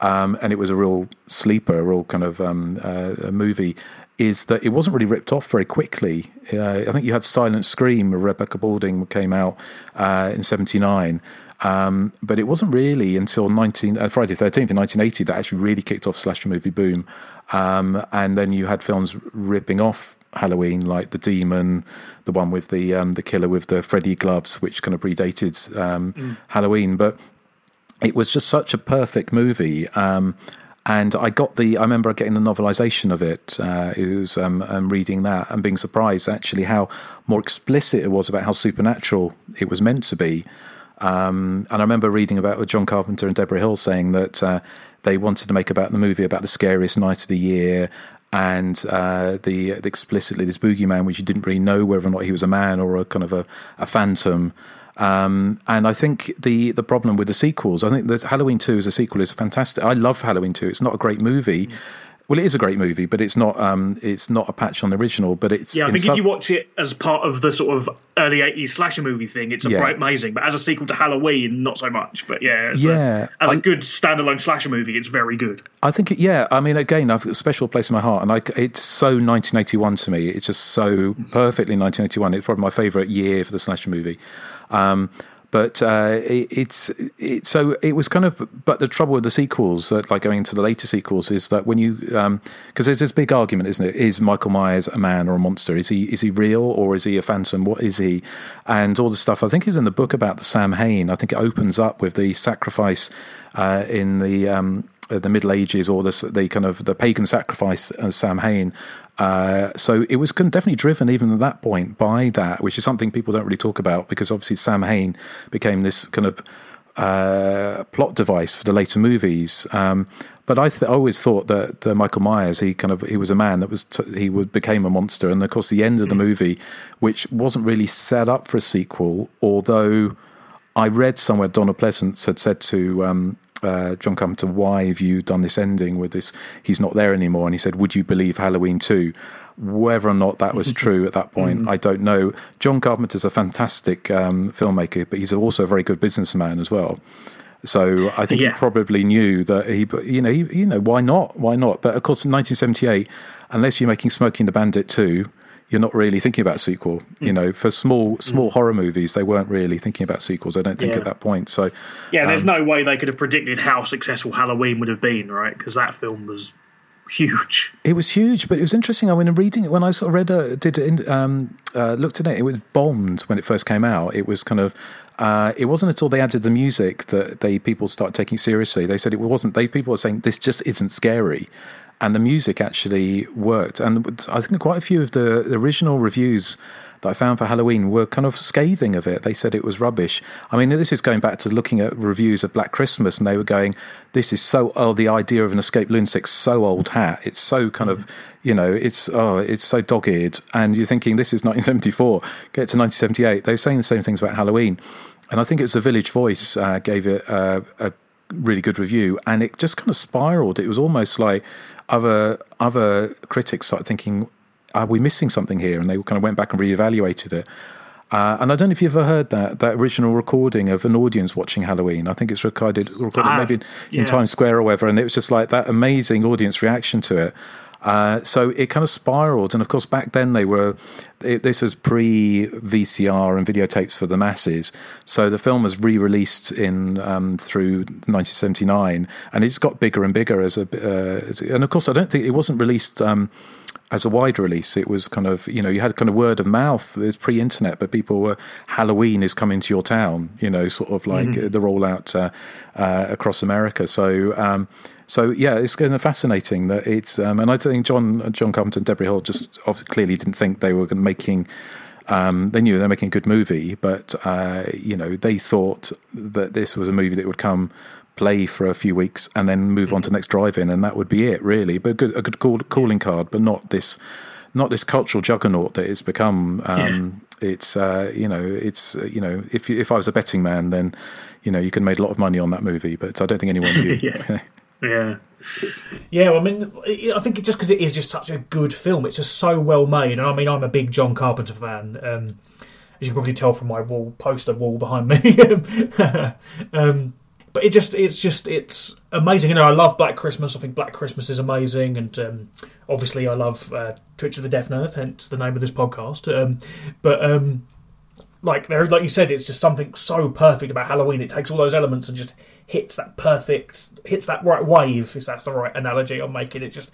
Um, and it was a real sleeper, a real kind of um, uh, a movie is that it wasn't really ripped off very quickly. Uh, I think you had Silent Scream, Rebecca Balding came out uh, in '79. Um, but it wasn't really until 19, uh, Friday the 13th in 1980 that actually really kicked off slasher movie boom. Um, and then you had films ripping off Halloween, like The Demon, the one with the um, the killer with the Freddy gloves, which kind of predated um, mm. Halloween. But it was just such a perfect movie. Um, and I got the. I remember getting the novelization of it. Uh, it was um, um, reading that and being surprised actually how more explicit it was about how supernatural it was meant to be. Um, and I remember reading about John Carpenter and Debra Hill saying that uh, they wanted to make about the movie about the scariest night of the year and uh, the, the, explicitly this boogeyman, which you didn't really know whether or not he was a man or a kind of a, a phantom. Um, and I think the the problem with the sequels, I think that Halloween Two as a sequel is fantastic. I love Halloween Two. It's not a great movie. Mm. Well, it is a great movie, but it's not. Um, it's not a patch on the original. But it's yeah. I think if you watch it as part of the sort of early '80s slasher movie thing, it's a yeah. bright amazing. But as a sequel to Halloween, not so much. But yeah, as yeah. A, as I, a good standalone slasher movie, it's very good. I think. It, yeah. I mean, again, I've got a special place in my heart, and I, it's so 1981 to me. It's just so perfectly 1981. It's probably my favourite year for the slasher movie. Um, but uh, it, it's it, so it was kind of. But the trouble with the sequels, uh, like going into the later sequels, is that when you because um, there's this big argument, isn't it? Is Michael Myers a man or a monster? Is he is he real or is he a phantom? What is he? And all the stuff. I think is in the book about the Samhain. I think it opens up with the sacrifice uh, in the. Um, the Middle Ages or the, the kind of the pagan sacrifice of Samhain uh, so it was definitely driven even at that point by that, which is something people don't really talk about because obviously Samhain became this kind of uh, plot device for the later movies. Um, but I, th- I, always thought that Michael Myers, he kind of he was a man that was t- he would, became a monster, and of course the end of the hmm. movie, which wasn't really set up for a sequel, although I read somewhere Donald Pleasence had said to um, uh, John Carpenter, why have you done this ending with this? He's not there anymore. And he said, would you believe Halloween 2? Whether or not that was true at that point, mm. I don't know. John Carpenter's a fantastic um, filmmaker, but he's also a very good businessman as well. So I think yeah. he probably knew that he, you know, he, you know, why not? Why not? But of course, in 1978, unless you're making Smokey and the Bandit 2, you're not really thinking about sequel. Mm. You know, for small small mm. horror movies, they weren't really thinking about sequels. I don't think yeah. at that point. So yeah, there's um, no way they could have predicted how successful Halloween would have been, right? Because that film was huge. It was huge, but it was interesting. I mean, in reading it when I sort of read, uh, did um, uh, looked at it, it was bombed when it first came out. It was kind of. Uh, it wasn't until they added the music that they people start taking seriously. They said it wasn't. They people were saying this just isn't scary, and the music actually worked. And I think quite a few of the original reviews that I found for Halloween were kind of scathing of it. They said it was rubbish. I mean, this is going back to looking at reviews of Black Christmas, and they were going, "This is so oh, the idea of an escaped lunatic, so old hat. It's so kind of, you know, it's oh, it's so dogged." And you're thinking, "This is 1974. Get to 1978." They were saying the same things about Halloween, and I think it's the Village Voice uh, gave it uh, a really good review, and it just kind of spiraled. It was almost like other other critics started thinking, "Are we missing something here?" And they kind of went back and reevaluated it. Uh, and I don't know if you've ever heard that that original recording of an audience watching Halloween. I think it's recorded, recorded maybe in, yeah. in Times Square or whatever, and it was just like that amazing audience reaction to it. Uh, so it kind of spiraled, and of course back then they were. It, this was pre VCR and videotapes for the masses. So the film was re-released in um, through 1979, and it's got bigger and bigger as a. Uh, and of course, I don't think it wasn't released. Um, as a wide release, it was kind of you know you had kind of word of mouth. It was pre-internet, but people were Halloween is coming to your town. You know, sort of like mm-hmm. the rollout uh, uh, across America. So. Um, so yeah, it's kind of fascinating that it's, um, and I think John John Carpenter and Debra Hill just clearly didn't think they were making. Um, they knew they were making a good movie, but uh, you know they thought that this was a movie that would come play for a few weeks and then move on to the next drive-in, and that would be it, really. But a good, a good call, calling card, but not this, not this cultural juggernaut that it's become. Um, yeah. It's uh, you know, it's uh, you know, if if I was a betting man, then you know, you could have made a lot of money on that movie, but I don't think anyone knew. yeah. yeah. Yeah, well, I mean, I think just because it is just such a good film, it's just so well made. And I mean, I'm a big John Carpenter fan. Um, as you can probably tell from my wall poster wall behind me. um, but it just it's just it's amazing. You know, I love Black Christmas. I think Black Christmas is amazing, and um, obviously I love uh, Twitch of the Death Nerve, hence the name of this podcast. Um, but um, like there, like you said, it's just something so perfect about Halloween. It takes all those elements and just hits that perfect, hits that right wave. If that's the right analogy I'm making, it just.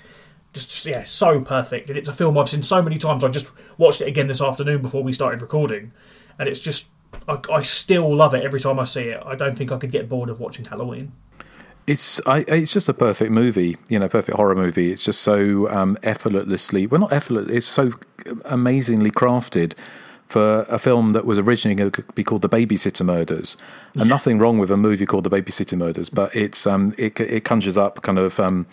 Just, yeah, so perfect, and it's a film I've seen so many times. I just watched it again this afternoon before we started recording, and it's just I, I, still love it every time I see it. I don't think I could get bored of watching Halloween. It's I, it's just a perfect movie, you know, perfect horror movie. It's just so um, effortlessly well, not effortless. It's so amazingly crafted for a film that was originally going to be called The Babysitter Murders. And yeah. nothing wrong with a movie called The Babysitter Murders, but it's um, it, it conjures up kind of um,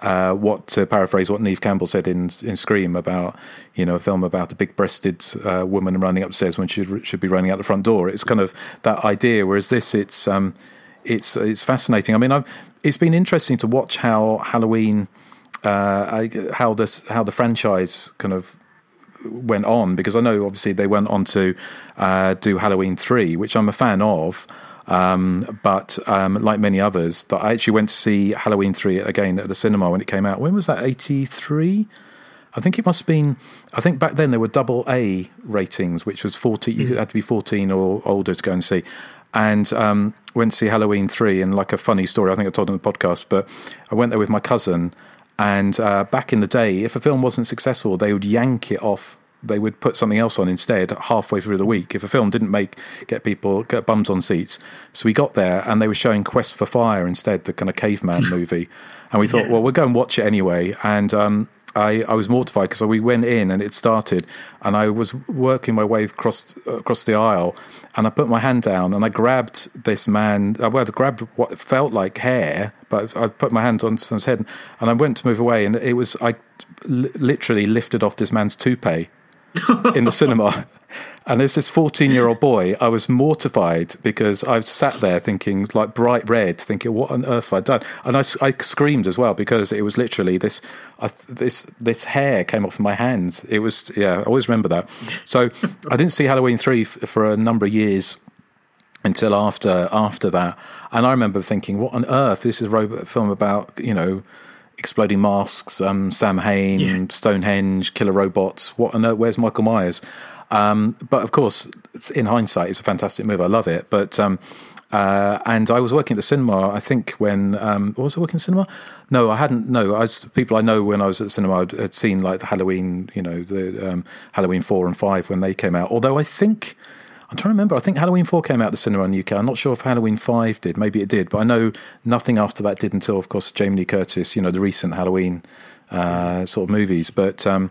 uh, what to paraphrase what Neve Campbell said in in Scream about you know a film about a big-breasted uh, woman running upstairs when she should be running out the front door. It's kind of that idea. Whereas this, it's um, it's it's fascinating. I mean, I've, it's been interesting to watch how Halloween. Uh, how this how the franchise kind of went on because I know obviously they went on to uh, do Halloween three, which I'm a fan of. Um, but um, like many others, that I actually went to see Halloween three again at the cinema when it came out. When was that? Eighty three. I think it must have been. I think back then there were double A ratings, which was forty. You had to be fourteen or older to go and see. And um, went to see Halloween three, and like a funny story, I think I told on the podcast. But I went there with my cousin, and uh, back in the day, if a film wasn't successful, they would yank it off. They would put something else on instead halfway through the week. If a film didn't make get people get bums on seats, so we got there and they were showing Quest for Fire instead, the kind of caveman movie, and we thought, yeah. well, we'll go and watch it anyway. And um, I, I was mortified because we went in and it started, and I was working my way across across the aisle, and I put my hand down and I grabbed this man. Uh, I well, grabbed what felt like hair, but I put my hand on his head, and I went to move away, and it was I literally lifted off this man's toupee in the cinema. And as this 14 year old boy, I was mortified because I sat there thinking, like bright red, thinking, what on earth have I done? And I, I screamed as well because it was literally this, this, this hair came off my hand. It was, yeah, I always remember that. So I didn't see Halloween 3 f- for a number of years until after after that. And I remember thinking, what on earth? This is a robot film about, you know, exploding masks, um, Samhain, yeah. Stonehenge, killer robots. What on earth? Where's Michael Myers? Um, but of course, in hindsight, it's a fantastic movie. I love it. But um, uh, and I was working at the cinema. I think when um, was I working at cinema? No, I hadn't. No, I was, people I know when I was at the cinema I'd, had seen like the Halloween, you know, the um, Halloween four and five when they came out. Although I think I'm trying to remember. I think Halloween four came out the cinema in the UK. I'm not sure if Halloween five did. Maybe it did, but I know nothing after that did until, of course, Jamie Lee Curtis. You know, the recent Halloween uh, sort of movies, but. Um,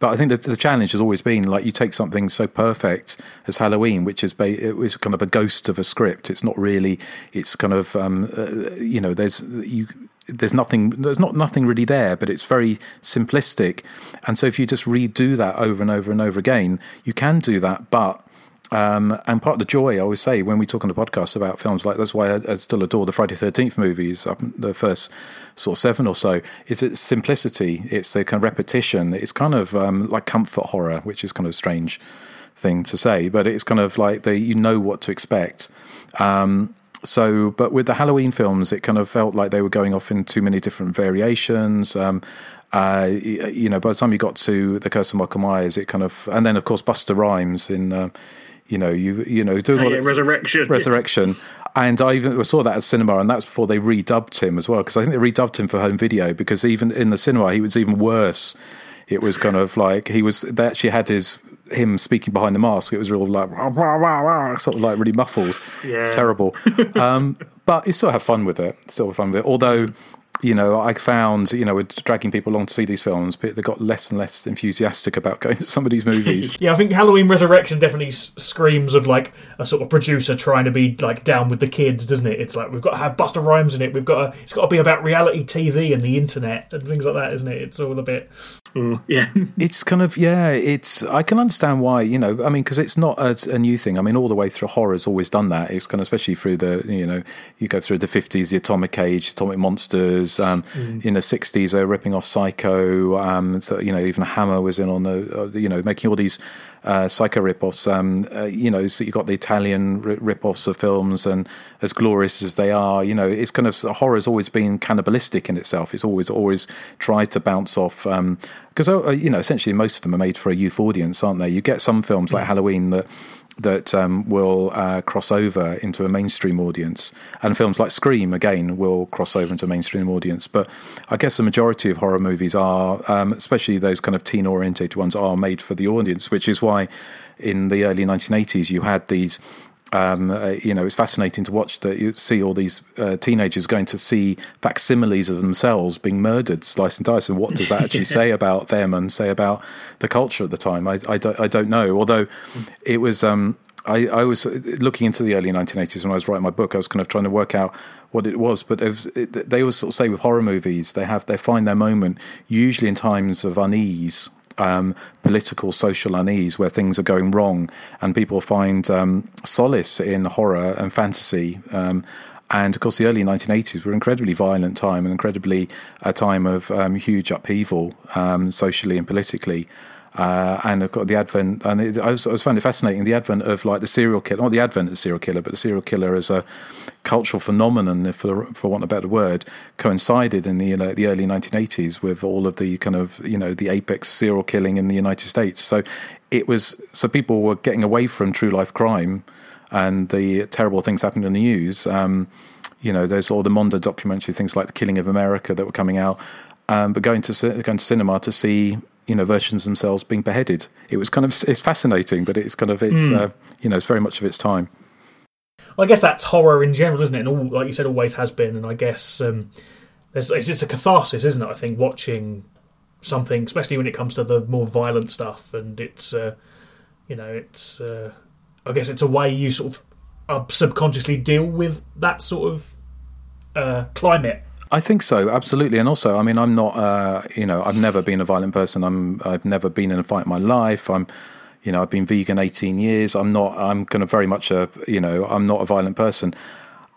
but I think the, the, challenge has always been like you take something so perfect as Halloween, which is ba- it was kind of a ghost of a script. It's not really. It's kind of um, uh, you know there's you there's nothing there's not nothing really there but it's very simplistic and so if you just redo that over and over and over again you can do that but um, and part of the joy I always say when we talk on the podcast about films like that's why I, I still adore the Friday Thirteenth movies, the first sort of seven or so. It's its simplicity, it's the kind of repetition. It's kind of um, like comfort horror, which is kind of a strange thing to say, but it's kind of like the you know what to expect. Um, so, but with the Halloween films, it kind of felt like they were going off in too many different variations. Um, uh, you know, by the time you got to the Curse of Michael Myers, it kind of, and then of course Busta Rhymes in uh, you know, you you know, doing oh, yeah, resurrection, resurrection. And I even saw that at cinema, and that's before they redubbed him as well, because I think they redubbed him for home video. Because even in the cinema, he was even worse It was kind of like he was. They actually had his him speaking behind the mask. It was real like rah, rah, rah, rah, sort of like really muffled. Yeah. It's terrible. um, but you still have fun with it. Still have fun with it. Although you know, I found, you know, with dragging people along to see these films, but they got less and less enthusiastic about going to some of these movies. Yeah, I think Halloween Resurrection definitely screams of like a sort of producer trying to be like down with the kids, doesn't it? It's like we've got to have Busta Rhymes in it. We've got to, it's got to be about reality TV and the internet and things like that, isn't it? It's all a bit. Oh, yeah. it's kind of yeah it's i can understand why you know i mean because it's not a, a new thing i mean all the way through horror's always done that it's kind of especially through the you know you go through the 50s the atomic age atomic monsters um in the 60s they were ripping off psycho um so, you know even hammer was in on the uh, you know making all these uh, psycho rip-offs um uh, you know so you've got the italian ri- rip-offs of films and as glorious as they are you know it's kind of horror's always been cannibalistic in itself. It's always always tried to bounce off um because uh, you know essentially most of them are made for a youth audience aren't they? You get some films like halloween that that um, will uh, cross over into a mainstream audience, and films like Scream again will cross over into a mainstream audience. But I guess the majority of horror movies are, um, especially those kind of teen-oriented ones, are made for the audience, which is why in the early 1980s you had these. Um, uh, you know, it's fascinating to watch that you see all these uh, teenagers going to see facsimiles of themselves being murdered, slice and dice, and what does that actually say about them and say about the culture at the time? I, I, don't, I don't know. Although it was, um, I, I was looking into the early 1980s when I was writing my book. I was kind of trying to work out what it was, but it, it, they always sort of say with horror movies, they have they find their moment usually in times of unease um, political, social unease where things are going wrong, and people find um, solace in horror and fantasy. Um, and of course, the early 1980s were an incredibly violent time, and incredibly a time of um, huge upheaval um, socially and politically. Uh, and I've got the advent, and it, I, was, I was finding it fascinating the advent of like the serial killer, not the advent of the serial killer, but the serial killer as a cultural phenomenon, for for want of a better word, coincided in the uh, the early 1980s with all of the kind of you know the apex serial killing in the United States. So it was so people were getting away from true life crime and the terrible things happening in the news. Um, you know, there's all the Mondo documentary things like the Killing of America that were coming out, um, but going to going to cinema to see you know versions themselves being beheaded. It was kind of it's fascinating, but it's kind of it's Mm. uh, you know it's very much of its time. Well, I guess that's horror in general, isn't it? And all, like you said, always has been. And I guess um, it's, it's a catharsis, isn't it? I think watching something, especially when it comes to the more violent stuff, and it's uh, you know, it's uh, I guess it's a way you sort of uh, subconsciously deal with that sort of uh, climate. I think so, absolutely. And also, I mean, I'm not, uh, you know, I've never been a violent person. I'm, I've never been in a fight in my life. I'm, you know, I've been vegan 18 years. I'm not, I'm kind of very much a, you know, I'm not a violent person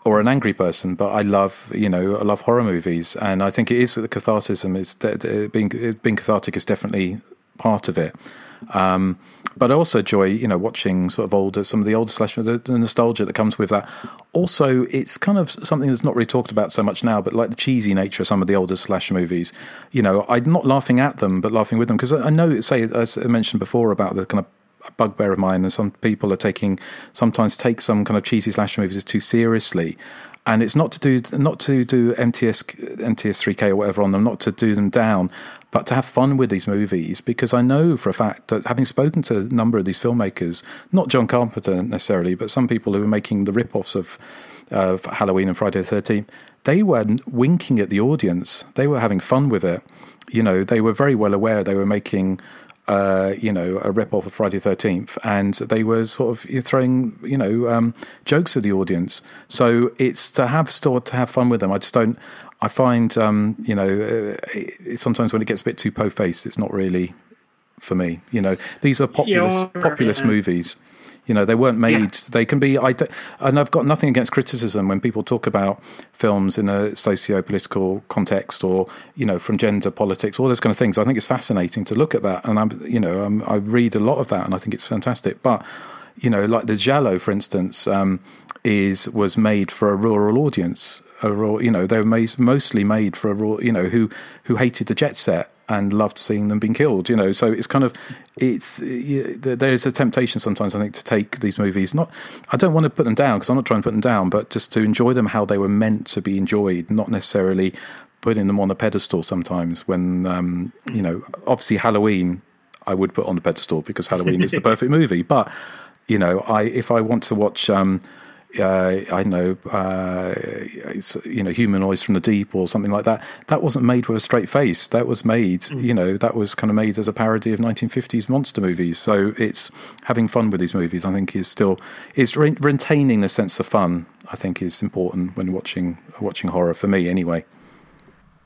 or an angry person, but I love, you know, I love horror movies. And I think it is the catharsis. It's de- being, being cathartic is definitely part of it. Um, but I also enjoy, you know, watching sort of older, some of the older slash the, the nostalgia that comes with that. Also, it's kind of something that's not really talked about so much now, but like the cheesy nature of some of the older slash movies. You know, I'm not laughing at them, but laughing with them because I know, say, as I mentioned before about the kind of bugbear of mine, and some people are taking sometimes take some kind of cheesy slasher movies too seriously. And it's not to do not to do MTS MTS3K or whatever on them, not to do them down, but to have fun with these movies because I know for a fact that having spoken to a number of these filmmakers, not John Carpenter necessarily, but some people who were making the rip-offs of, of Halloween and Friday the Thirteenth, they were winking at the audience. They were having fun with it. You know, they were very well aware they were making. Uh, you know, a rip off of Friday the Thirteenth, and they were sort of throwing, you know, um, jokes at the audience. So it's to have still to have fun with them. I just don't. I find, um, you know, uh, it, sometimes when it gets a bit too po faced, it's not really for me. You know, these are populous Yeah, populous yeah. movies. You know, they weren't made. They can be. I d- and I've got nothing against criticism when people talk about films in a socio-political context or you know from gender politics, all those kind of things. I think it's fascinating to look at that, and I'm you know um, I read a lot of that, and I think it's fantastic. But you know, like the Giallo, for instance, um, is was made for a rural audience. A rural, you know, they were made, mostly made for a rural, you know, who who hated the jet set and loved seeing them being killed. You know, so it's kind of it's there is a temptation sometimes I think to take these movies. Not, I don't want to put them down because I'm not trying to put them down, but just to enjoy them how they were meant to be enjoyed, not necessarily putting them on a pedestal sometimes. When um, you know, obviously Halloween, I would put on the pedestal because Halloween is the perfect movie. But you know, I if I want to watch. Um, uh, I know, uh, you know, humanoids from the deep or something like that. That wasn't made with a straight face. That was made, mm. you know, that was kind of made as a parody of 1950s monster movies. So it's having fun with these movies. I think is still is re- retaining the sense of fun. I think is important when watching watching horror for me, anyway.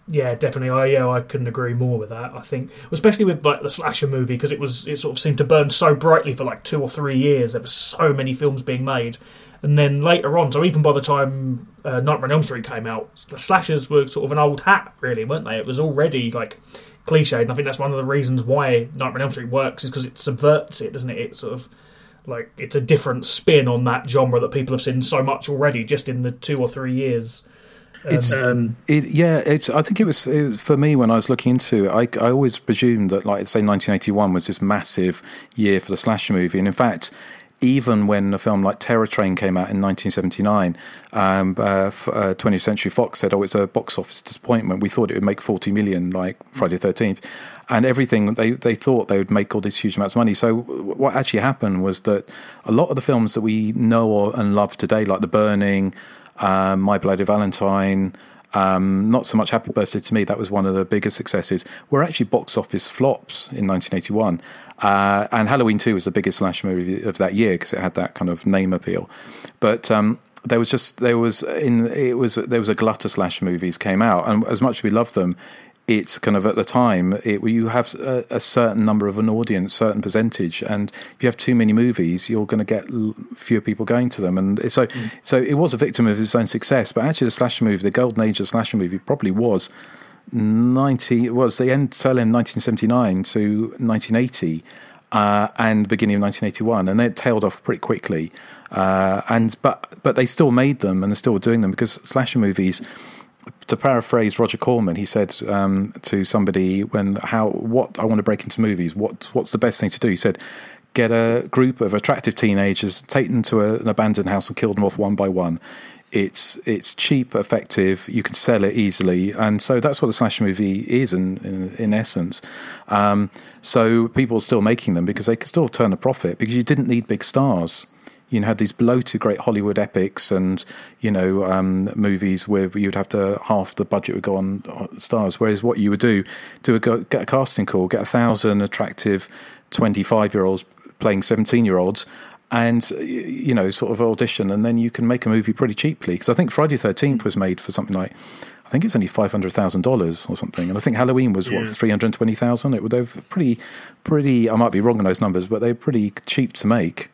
Yeah, definitely. I yeah, I couldn't agree more with that. I think, especially with like the slasher movie, because it was it sort of seemed to burn so brightly for like two or three years. There were so many films being made, and then later on, so even by the time uh, Nightmare on Elm Street came out, the slashers were sort of an old hat, really, weren't they? It was already like cliched, and I think that's one of the reasons why Nightmare on Elm Street works is because it subverts it, doesn't it? It sort of like it's a different spin on that genre that people have seen so much already, just in the two or three years. It's um, it, yeah. It's. I think it was, it was, for me when I was looking into it. I I always presumed that like say 1981 was this massive year for the slasher movie, and in fact, even when a film like Terror Train came out in 1979, um, uh, f- uh, 20th Century Fox said, "Oh, it's a box office disappointment. We thought it would make 40 million, like Friday the 13th." And everything they they thought they would make all these huge amounts of money. So what actually happened was that a lot of the films that we know and love today, like The Burning, um, My Bloody Valentine, um, not so much Happy Birthday to Me, that was one of the biggest successes, were actually box office flops in 1981. Uh, and Halloween 2 was the biggest slash movie of that year because it had that kind of name appeal. But um, there was just there was in it was there was a glut of slash movies came out, and as much as we love them, it's kind of at the time it, you have a, a, certain number of an audience, certain percentage, and if you have too many movies, you're going to get fewer people going to them, and so mm. so it was a victim of its own success. But actually, the slasher movie, the golden age of slasher movie, probably was 90 was the end tail end 1979 to 1980 uh, and beginning of 1981 and it tailed off pretty quickly uh, and but but they still made them and they're still doing them because slasher movies to paraphrase Roger Corman, he said um, to somebody when how what I want to break into movies, what what's the best thing to do? He said, get a group of attractive teenagers, take them to a, an abandoned house and kill them off one by one. It's it's cheap, effective. You can sell it easily, and so that's what a slasher movie is in in, in essence. Um, so people are still making them because they can still turn a profit because you didn't need big stars. You know, had these bloated great Hollywood epics and you know um, movies where you'd have to half the budget would go on stars. Whereas what you would do, do a get a casting call, get a thousand attractive twenty five year olds playing seventeen year olds, and you know sort of audition and then you can make a movie pretty cheaply because i think friday 13th was made for something like i think it's only $500000 or something and i think halloween was yeah. what 320000 it was pretty pretty i might be wrong on those numbers but they're pretty cheap to make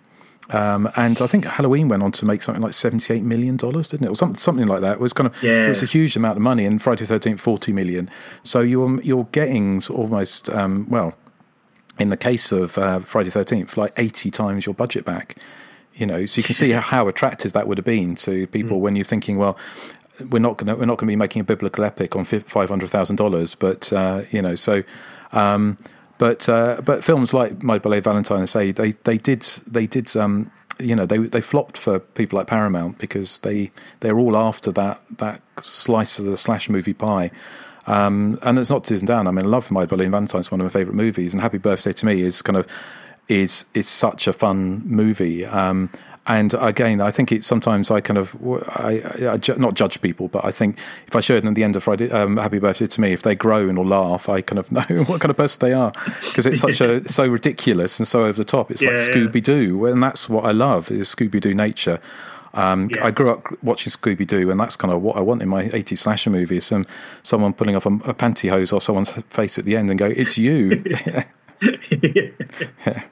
um, and I think Halloween went on to make something like seventy-eight million dollars, didn't it, or something, something like that. It was kind of yeah. it was a huge amount of money, and Friday the Thirteenth forty million. So you're you're getting almost um, well, in the case of uh, Friday Thirteenth, like eighty times your budget back. You know, so you can see how attractive that would have been to people mm. when you're thinking, well, we're not going to we're not going to be making a biblical epic on five hundred thousand dollars, but uh, you know, so. Um, but uh, but films like My Bloody Valentine, I say they they did they did um, you know they they flopped for people like Paramount because they they're all after that that slice of the slash movie pie. Um, and it's not to them down. I mean, I love My Bloody Valentine. It's one of my favourite movies, and Happy Birthday to Me is kind of is is such a fun movie. Um, and again, I think it's sometimes I kind of I, I, I, not judge people, but I think if I show them at the end of Friday, um, Happy Birthday to me, if they groan or laugh, I kind of know what kind of person they are because it's such a so ridiculous and so over the top. It's yeah, like Scooby Doo, and that's what I love is Scooby Doo nature. Um, yeah. I grew up watching Scooby Doo, and that's kind of what I want in my 80s slasher movies. Some someone pulling off a, a pantyhose off someone's face at the end and go, "It's you." yeah.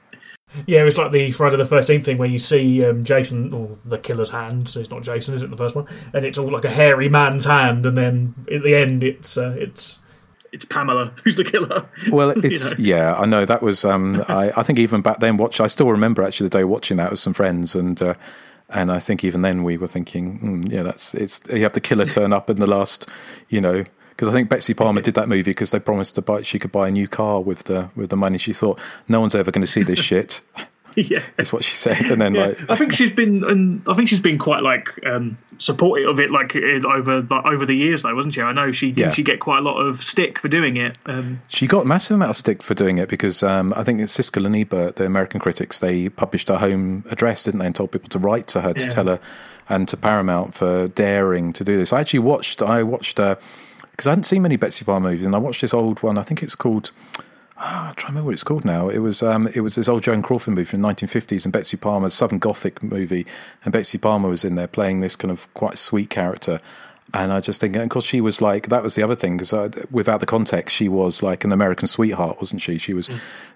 Yeah, it's like the Friday the Thirteenth thing where you see um, Jason or the killer's hand. So it's not Jason, is it? The first one, and it's all like a hairy man's hand, and then at the end, it's uh, it's it's Pamela who's the killer. Well, it's you know? yeah, I know that was. Um, I, I think even back then, watch. I still remember actually the day watching that with some friends, and uh, and I think even then we were thinking, mm, yeah, that's it's. You have the killer turn up in the last, you know, because I think Betsy Palmer did that movie because they promised to buy she could buy a new car with the with the money. She thought no one's ever going to see this shit. yeah, Is what she said, and then yeah. like I think she's been, and I think she's been quite like um, supportive of it, like over like, over the years, though, wasn't she? I know she Yeah. She get quite a lot of stick for doing it. Um, She got a massive amount of stick for doing it because um, I think it's Siskel and Ebert, the American critics, they published her home address, didn't they, and told people to write to her to Yeah. tell her, and to Paramount for daring to do this. I actually watched, I watched, because I hadn't seen many Betsy Palmer movies, and I watched this old one. I think it's called. Ah, I'm trying to remember what it's called now. It was um, it was this old Joan Crawford movie from the 1950s, and Betsy Palmer's Southern Gothic movie, and Betsy Palmer was in there playing this kind of quite sweet character. And I just think, and of course, she was like that was the other thing because without the context, she was like an American sweetheart, wasn't she? She was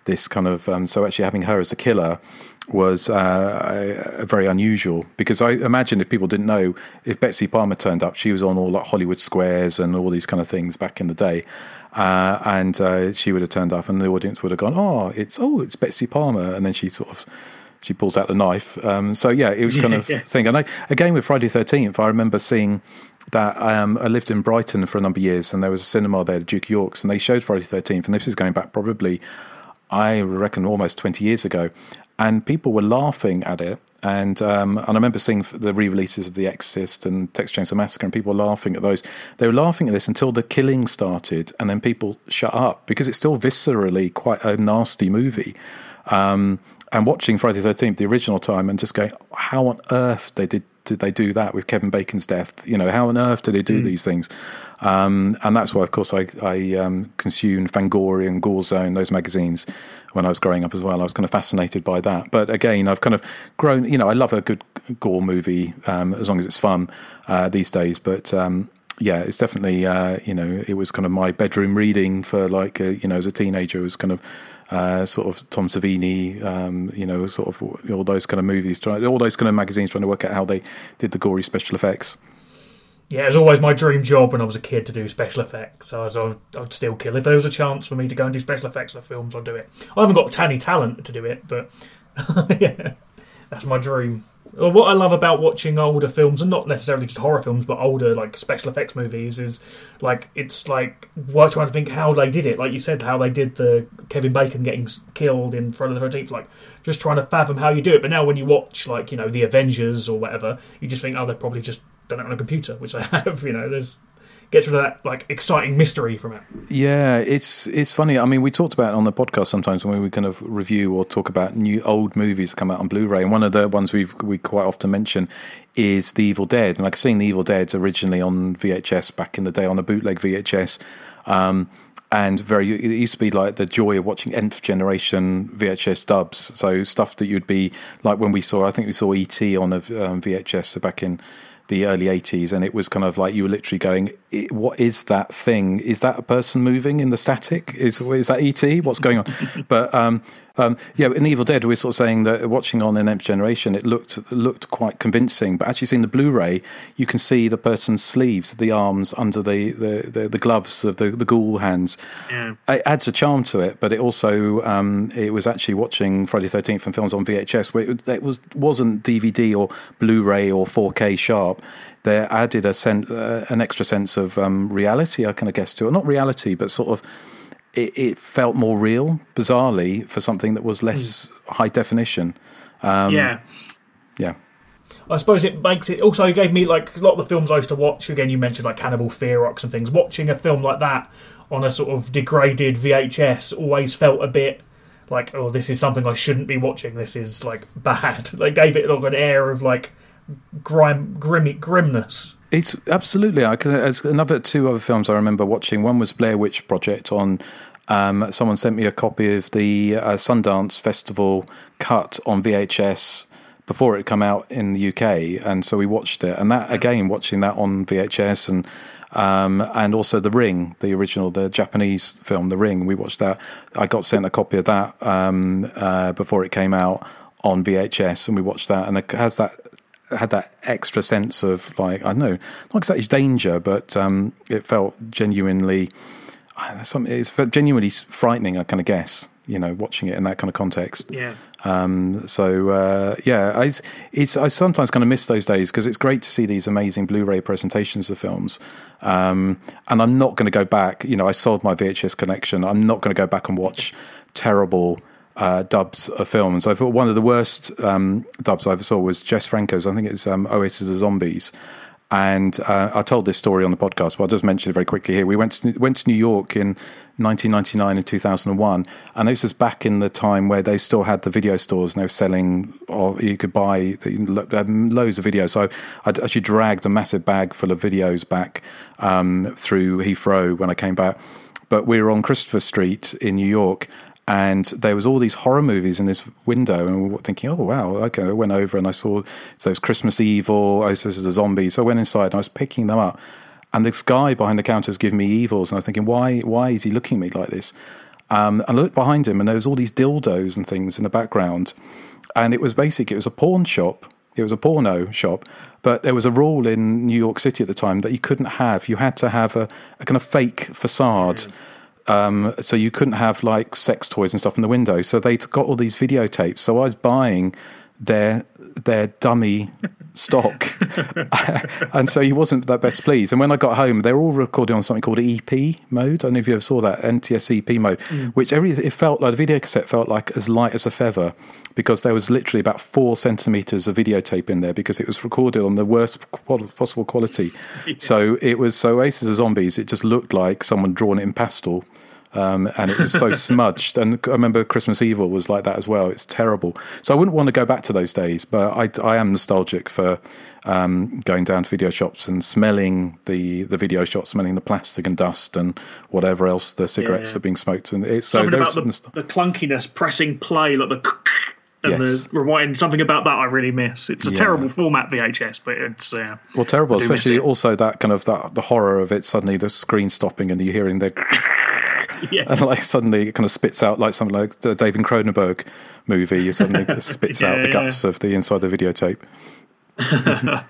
this kind of um, so actually having her as a killer was uh, very unusual because I imagine if people didn't know if Betsy Palmer turned up, she was on all like Hollywood squares and all these kind of things back in the day, uh, and uh, she would have turned up and the audience would have gone, oh, it's oh, it's Betsy Palmer, and then she sort of she pulls out the knife. Um, so yeah, it was kind of Yeah. thing. And I, again with Friday Thirteenth, I remember seeing that. Um, I lived in Brighton for a number of years, and there was a cinema there, the Duke of York's, and they showed Friday Thirteenth, and this is going back probably, I reckon, almost twenty years ago, and people were laughing at it. And um, and I remember seeing the re-releases of The Exorcist and Texas Chainsaw Massacre, and people were laughing at those. They were laughing at this until the killing started, and then people shut up because it's still viscerally quite a nasty movie. Um, and watching Friday the Thirteenth the original time, and just going, how on earth they did did they do that with Kevin Bacon's death? You know, how on earth did they do these things? Um, and that's why, of course, I, I um, consumed Fangoria and Gore Zone, those magazines, when I was growing up as well. I was kind of fascinated by that. But again, I've kind of grown. You know, I love a good gore movie um, as long as it's fun uh, these days. But um, yeah, it's definitely uh, you know it was kind of my bedroom reading for like uh, you know as a teenager it was kind of uh, sort of Tom Savini, um, you know, sort of all those kind of movies, all those kind of magazines trying to work out how they did the gory special effects. Yeah, it was always my dream job when I was a kid to do special effects. So I was, I'd, I'd still kill if there was a chance for me to go and do special effects for films. I'd do it. I haven't got tanny talent to do it, but yeah, that's my dream. What I love about watching older films, and not necessarily just horror films, but older like special effects movies, is like it's like we're trying to think how they did it. Like you said, how they did the Kevin Bacon getting killed in Friday the Thirteenth. Like just trying to fathom how you do it. But now when you watch like you know the Avengers or whatever, you just think, oh, they probably just done it on a computer, which they have. You know, there's gets rid of that like exciting mystery from it. Yeah, it's it's funny. I mean, we talked about on the podcast sometimes when we kind of review or talk about new old movies that come out on Blu-ray. And one of the ones we we quite often mention is The Evil Dead. And like seeing The Evil Dead originally on VHS back in the day on a bootleg VHS. Um, and very, it used to be like the joy of watching nth generation VHS dubs. So stuff that you'd be like when we saw, I think we saw ET on a um, VHS back in the early 80s and it was kind of like you were literally going what is that thing? Is that a person moving in the static? Is is that et what's going on? But um um yeah in evil dead we're sort of saying that watching on the nth generation it looked looked quite convincing but actually seeing the blu-ray you can see the person's sleeves the arms under the the, the, the gloves of the, the ghoul hands Yeah. it adds a charm to it, but it also um, it was actually watching Friday Thirteenth and films on VHS where it, it was wasn't DVD or Blu-ray or 4K sharp. They added a sen- uh, an extra sense of um, reality, I kind of guess to it. Not reality, but sort of it, it felt more real, bizarrely, for something that was less high definition. Um, yeah. Yeah, I suppose it makes it. Also, gave me like a lot of the films I used to watch. Again, you mentioned like Cannibal Ferox and things. Watching a film like that on a sort of degraded VHS always felt a bit like, oh, this is something I shouldn't be watching. This is like bad. They gave it like an air of like grime, grimmy, grimness. It's absolutely. I can. As another two other films I remember watching. One was Blair Witch Project. On um, someone sent me a copy of the uh, Sundance Festival cut on VHS before it come out in the UK, and so we watched it. And that again, watching that on VHS and. Um, and also The Ring, the original, the Japanese film, The Ring. We watched that. I got sent a copy of that um, uh, before it came out on VHS, and we watched that. And it has that had that extra sense of like I don't know, not exactly danger, but um, it felt genuinely something. It's genuinely frightening. I kind of guess, you know, watching it in that kind of context. Yeah. Um, so uh, yeah, I, it's I sometimes kind of miss those days because it's great to see these amazing Blu-ray presentations of films. Um, and I'm not going to go back. You know, I sold my VHS collection. I'm not going to go back and watch terrible uh, dubs of films. I thought one of the worst um, dubs I ever saw was Jess Franco's. I think it's um, Oasis of Zombies. And uh, I told this story on the podcast, but I'll just mention it very quickly here. We went to, went to New York in 1999 and 2001, and this is back in the time where they still had the video stores and they were selling, or you could buy loads of videos. So I actually dragged a massive bag full of videos back um, through Heathrow when I came back. But we were on Christopher Street in New York, and there was all these horror movies in this window, and we thinking, "Oh wow!" Okay, I went over and I saw so it's Christmas Evil. Oh, so this is a zombie. So I went inside and I was picking them up, and this guy behind the counter is giving me evils, and I'm thinking, "Why? Why is he looking at me like this?" Um, and I looked behind him, and there was all these dildos and things in the background, and it was basic. It was a pawn shop. It was a porno shop, but there was a rule in New York City at the time that you couldn't have. You had to have a, a kind of fake facade. Mm um, so you couldn't have like sex toys and stuff in the window. So they got all these videotapes. So I was buying their their dummy stock, and so he wasn't that best pleased. And when I got home, they were all recording on something called EP mode. I don't know if you ever saw that NTS EP mode, mm. which every it felt like the video cassette felt like as light as a feather because there was literally about four centimeters of videotape in there because it was recorded on the worst possible quality. yeah. So it was so Oasis of Zombies. It just looked like someone drawn it in pastel um, and it was so smudged. And I remember Christmas Evil was like that as well. It's terrible. So I wouldn't want to go back to those days, but I, I am nostalgic for um, going down to video shops and smelling the, the video shots, smelling the plastic and dust and whatever else the cigarettes yeah. are being smoked. And it's something so about the, nost- the, clunkiness, pressing play, like the and yes. the rewind. Something about that I really miss. It's a yeah. terrible format VHS, but it's uh, well terrible, especially also that kind of that the horror of it. Suddenly the screen stopping and you're hearing the yeah. and like suddenly it kind of spits out like something like the David Cronenberg movie. You suddenly spits yeah, out the guts of the inside of the videotape.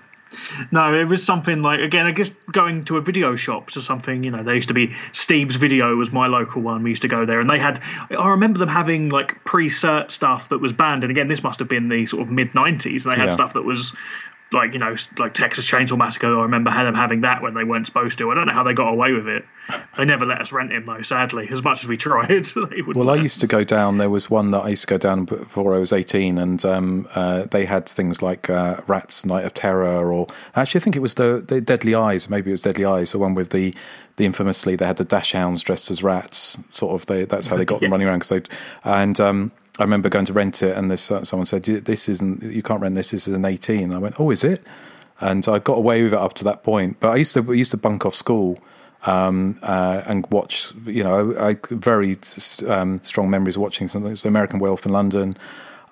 no, it was something like again, I guess going to a video shop or something. You know, there used to be Steve's Video was my local one. We used to go there, and they had. I remember them having like pre-cert stuff that was banned, and again, this must have been the sort of mid '90s. They had yeah. stuff that was like you know, like Texas Chainsaw Massacre. I remember them having that when they weren't supposed to. I don't know how they got away with it. They never let us rent him though. Sadly, as much as we tried, well, I used to go down. There was one that I used to go down before I was eighteen, and um, uh, they had things like uh, Rats Night of Terror, or actually, I think it was the, the Deadly Eyes. Maybe it was Deadly Eyes, the one with the the infamously they had the dachshunds dressed as rats. Sort of, they, that's how they got yeah. them running around. Cause they, and um, I remember going to rent it, and this uh, someone said, "This isn't. You can't rent this. This is an 18." And I went, "Oh, is it?" And I got away with it up to that point. But I used to I used to bunk off school um, uh, and watch. You know, I, I very um, strong memories of watching something. It's American Werewolf in London.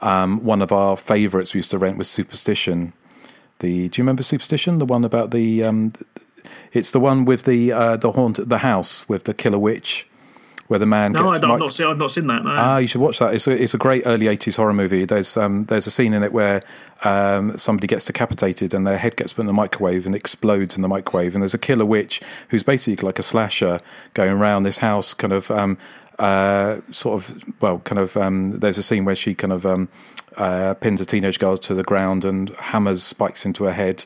Um, one of our favourites we used to rent was Superstition. The do you remember Superstition? The one about the. Um, it's the one with the uh, the haunt the house with the killer witch where the man. No, I've, not seen, I've not seen that. No. Ah, you should watch that. It's a, it's a great early '80s horror movie. There's um, there's a scene in it where um, somebody gets decapitated and their head gets put in the microwave and explodes in the microwave, and there's a killer witch who's basically like a slasher going around this house, kind of. Um, uh, sort of, well, kind of. Um, there's a scene where she kind of um, uh, pins a teenage girl to the ground and hammers spikes into her head,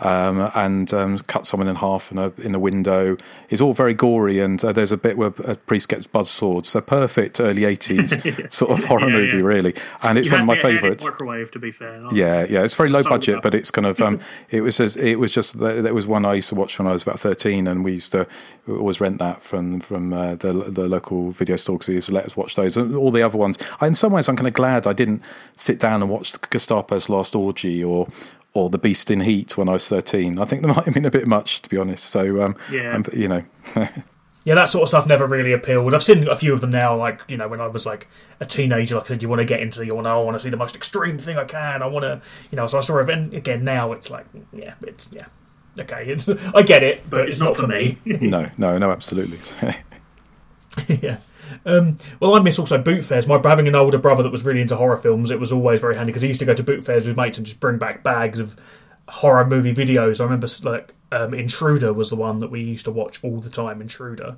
um, and um, cut someone in half in a in a window. It's all very gory, and uh, there's a bit where a priest gets buzz swords. So perfect early eighties sort of horror yeah, movie, yeah. really. And it's you one of my favourites. Microwave, to be fair. Yeah, yeah. It's very low so budget, but it's kind of um, it was it was just there was one I used to watch when I was about thirteen, and we used to always rent that from from uh, the the local video store because they used to let us watch those and all the other ones. in some ways, I'm kind of glad I didn't sit down and watch Gestapo's Last Orgy or or The Beast in Heat when I was 13. I think that might have been a bit much, to be honest. So, um, yeah. you know. yeah, that sort of stuff never really appealed. I've seen a few of them now, like, you know, when I was like a teenager, like I said, you want to get into, you want to, I want to see the most extreme thing I can. I want to, you know, so I saw it. And again, now it's like, yeah, it's, yeah. Okay, it's, I get it, but, but it's, it's, not, not for me. me. no, no, no, absolutely. yeah. Um, well, I miss also boot fairs. My having an older brother that was really into horror films, it was always very handy because he used to go to boot fairs with mates and just bring back bags of horror movie videos. I remember like um, Intruder was the one that we used to watch all the time. Intruder,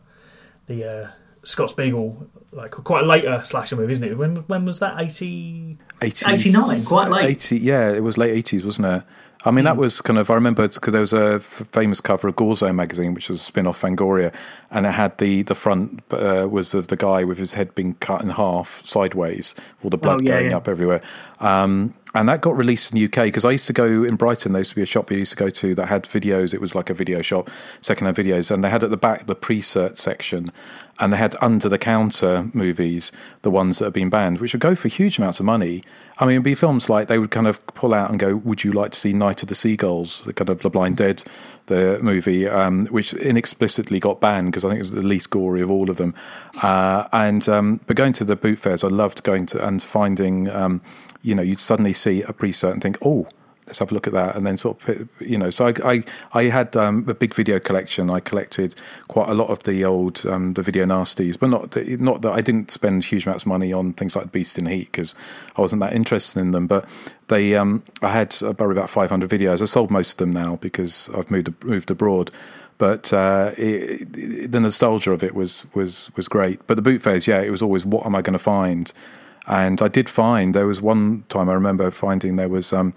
the uh, Scott Spiegel, like quite a later slasher movie, isn't it? When when was that? 80... 80s, 89, quite late. 80, yeah, it was late eighties, wasn't it? I mean, mm. that was kind of, I remember because there was a f- famous cover of Gore Zone magazine, which was a spin off Fangoria, and it had the, the front uh, was of the guy with his head being cut in half sideways, all the blood oh, yeah, going yeah. up everywhere. Um, and that got released in the UK because I used to go in Brighton. There used to be a shop I used to go to that had videos. It was like a video shop, secondhand videos, and they had at the back the pre-cert section, and they had under the counter movies, the ones that have been banned, which would go for huge amounts of money. I mean, it'd be films like they would kind of pull out and go, "Would you like to see Night of the Seagulls?" The kind of the Blind Dead, the movie, um, which inexplicitly got banned because I think it was the least gory of all of them. Uh, and um, but going to the boot fairs, I loved going to and finding. Um, you know, you'd suddenly see a pre-cert and think, oh, let's have a look at that, and then sort of, you know. So I, I, I had um, a big video collection. I collected quite a lot of the old um, the video nasties, but not not that I didn't spend huge amounts of money on things like Beast in Heat because I wasn't that interested in them. But they, um, I had probably about 500 videos. I sold most of them now because I've moved moved abroad. But uh, it, it, the nostalgia of it was was was great. But the boot phase yeah, it was always what am I going to find and I did find there was one time I remember finding there was um,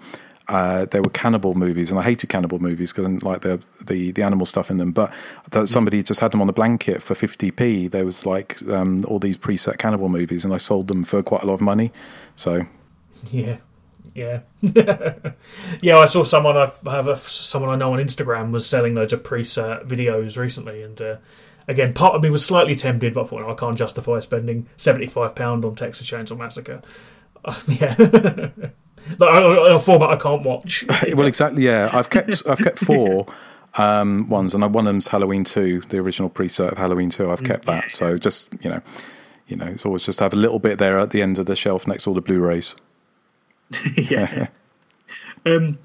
uh, there were cannibal movies, and I hated cannibal movies because I didn't like the, the, the animal stuff in them. But that somebody just had them on the blanket for fifty p. There was like um, all these pre-cert cannibal movies, and I sold them for quite a lot of money. So yeah, yeah, yeah. I saw someone I have a, someone I know on Instagram was selling loads of pre-cert videos recently, and uh, Again, part of me was slightly tempted, but I thought, no, I can't justify spending £75 on Texas Chainsaw Massacre. Uh, yeah. A format I can't watch. well, exactly. Yeah, I've kept I've kept four um, ones, and one of them's Halloween two, the original pre-cert of Halloween two. I've kept that, so just you know, you know, it's always just have a little bit there at the end of the shelf next to all the Blu-rays. yeah. um,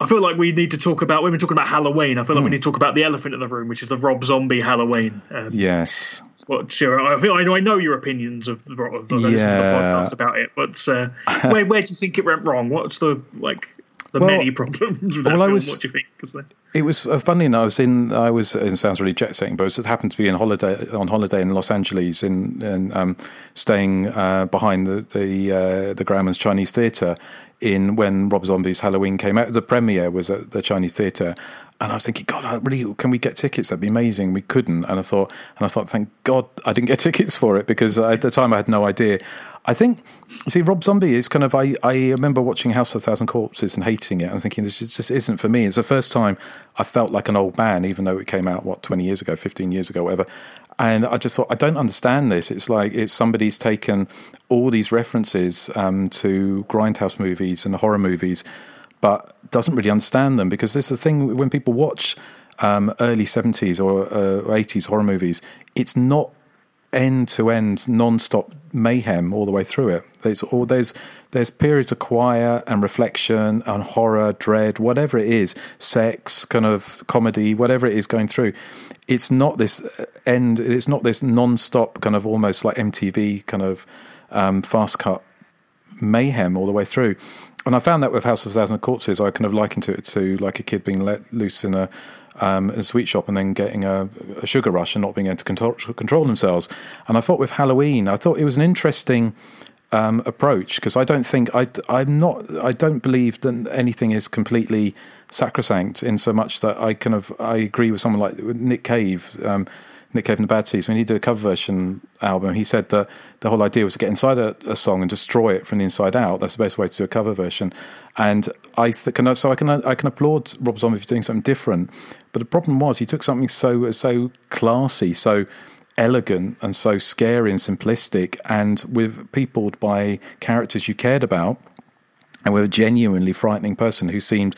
I feel like we need to talk about when we're talking about Halloween. I feel like mm. we hmm. need to talk about the elephant in the room, which is the Rob Zombie Halloween. Um, yes. What, I feel I know, I know your opinions of, the, of the, yeah. the podcast about it, but uh, where where do you think it went wrong? What's the like the well, many problems with that well, film? Was, what do you think? It was uh, funny enough. I was in. I was. It sounds really jet setting, but it happened to be in holiday on holiday in Los Angeles, in, in um, staying uh, behind the the, uh, the Grauman's Chinese Theatre in when Rob Zombie's Halloween came out. The premiere was at the Chinese Theatre, and I was thinking, God, I really can we get tickets? That'd be amazing. We couldn't, and I thought, and I thought, thank God I didn't get tickets for it because at the time I had no idea. I think, see, Rob Zombie is kind of. I, I remember watching House of Thousand Corpses and hating it. I'm thinking this just isn't for me. It's the first time I felt like an old man, even though it came out what 20 years ago, 15 years ago, whatever. And I just thought, I don't understand this. It's like it's somebody's taken all these references um, to grindhouse movies and horror movies, but doesn't really understand them because there's the thing when people watch um, early 70s or uh, 80s horror movies, it's not end to end non-stop mayhem all the way through it. There's all there's there's periods of quiet and reflection and horror, dread, whatever it is, sex, kind of comedy, whatever it is going through it's not this end. It's not this non-stop kind of almost like MTV kind of um, fast cut mayhem all the way through. And I found that with House of Thousand Corpses, I kind of likened it to like a kid being let loose in a, um, in a sweet shop and then getting a, a, sugar rush and not being able to control, control themselves. And I thought with Halloween, I thought it was an interesting um, approach because I don't think I I'm not I don't believe that anything is completely sacrosanct in so much that I kind of I agree with someone like Nick Cave. Um, Nick Cave and the Bad Seeds, when he did a cover version album, he said that the whole idea was to get inside a, a, song and destroy it from the inside out. That's the best way to do a cover version. And I th- can, so I can I can applaud Rob Zombie for doing something different. But the problem was he took something so so classy, so elegant and so scary and simplistic, and with peopled by characters you cared about, and with a genuinely frightening person who seemed.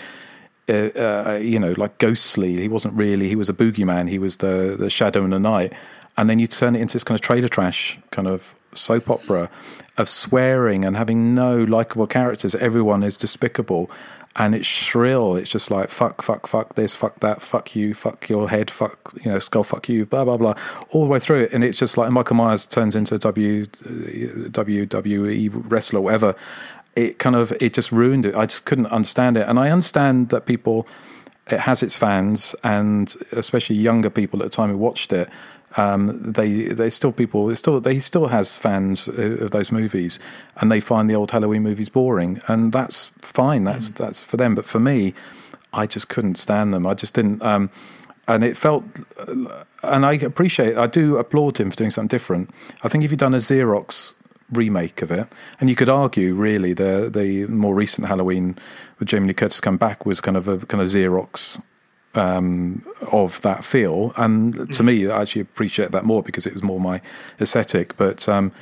Uh, uh, you know, like ghostly. He wasn't really. He was a boogeyman. He was the the shadow in the night. And then you turn it into this kind of trailer trash kind of soap opera of swearing and having no likable characters. Everyone is despicable, and it's shrill. It's just like fuck, fuck, fuck this, fuck that, fuck you, fuck your head, fuck you know, skull, fuck you, blah blah blah, all the way through it. And it's just like Michael Myers turns into a W WWE wrestler, whatever. It kind of it just ruined it. I just couldn't understand it, and I understand that people. It has its fans, and especially younger people at the time who watched it, um, they they still people still they still has fans of those movies, and they find the old Halloween movies boring, and that's fine. That's mm. that's for them. But for me, I just couldn't stand them. I just didn't. Um, and it felt, and I appreciate, I do applaud him for doing something different. I think if you'd done a Xerox remake of it, and you could argue really the the more recent Halloween with Jamie Lee Curtis come back was kind of a kind of Xerox um, of that feel. And to mm. me, I actually appreciate that more because it was more my aesthetic. But um,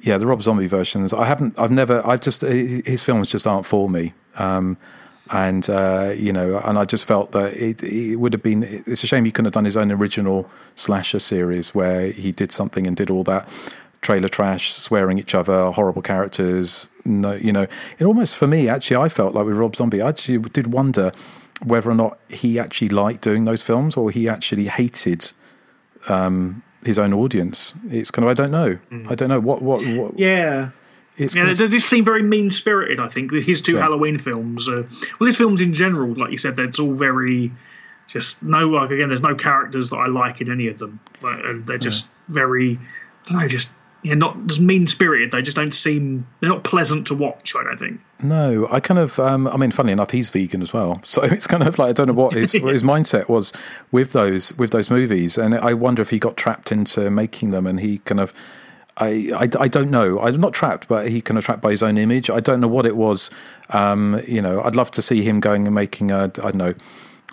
yeah, the Rob Zombie versions, I haven't, I've never, I've just, his films just aren't for me. Um, and uh, you know, and I just felt that it, it, would have been. It's a shame he couldn't have done his own original slasher series where he did something and did all that trailer trash, swearing each other, horrible characters. No, you know, it almost for me actually, I felt like with Rob Zombie, I actually did wonder whether or not he actually liked doing those films or he actually hated um, his own audience. It's kind of I don't know. Mm. I don't know what what what. Yeah. It's yeah, they just seem very mean spirited. I think his two yeah. Halloween films, uh, well, his films in general, like you said, it's all very just no like again. There's no characters that I like in any of them, and they're just yeah. very, I don't know, just yeah, not just mean spirited. They just don't seem they're not pleasant to watch. I don't think. No, I kind of. Um, I mean, funnily enough, he's vegan as well, so it's kind of like I don't know what his what his mindset was with those with those movies, and I wonder if he got trapped into making them, and he kind of. I, I, I don't know. I'm not trapped, but he kind of trapped by his own image. I don't know what it was. Um, you know, I'd love to see him going and making a I don't know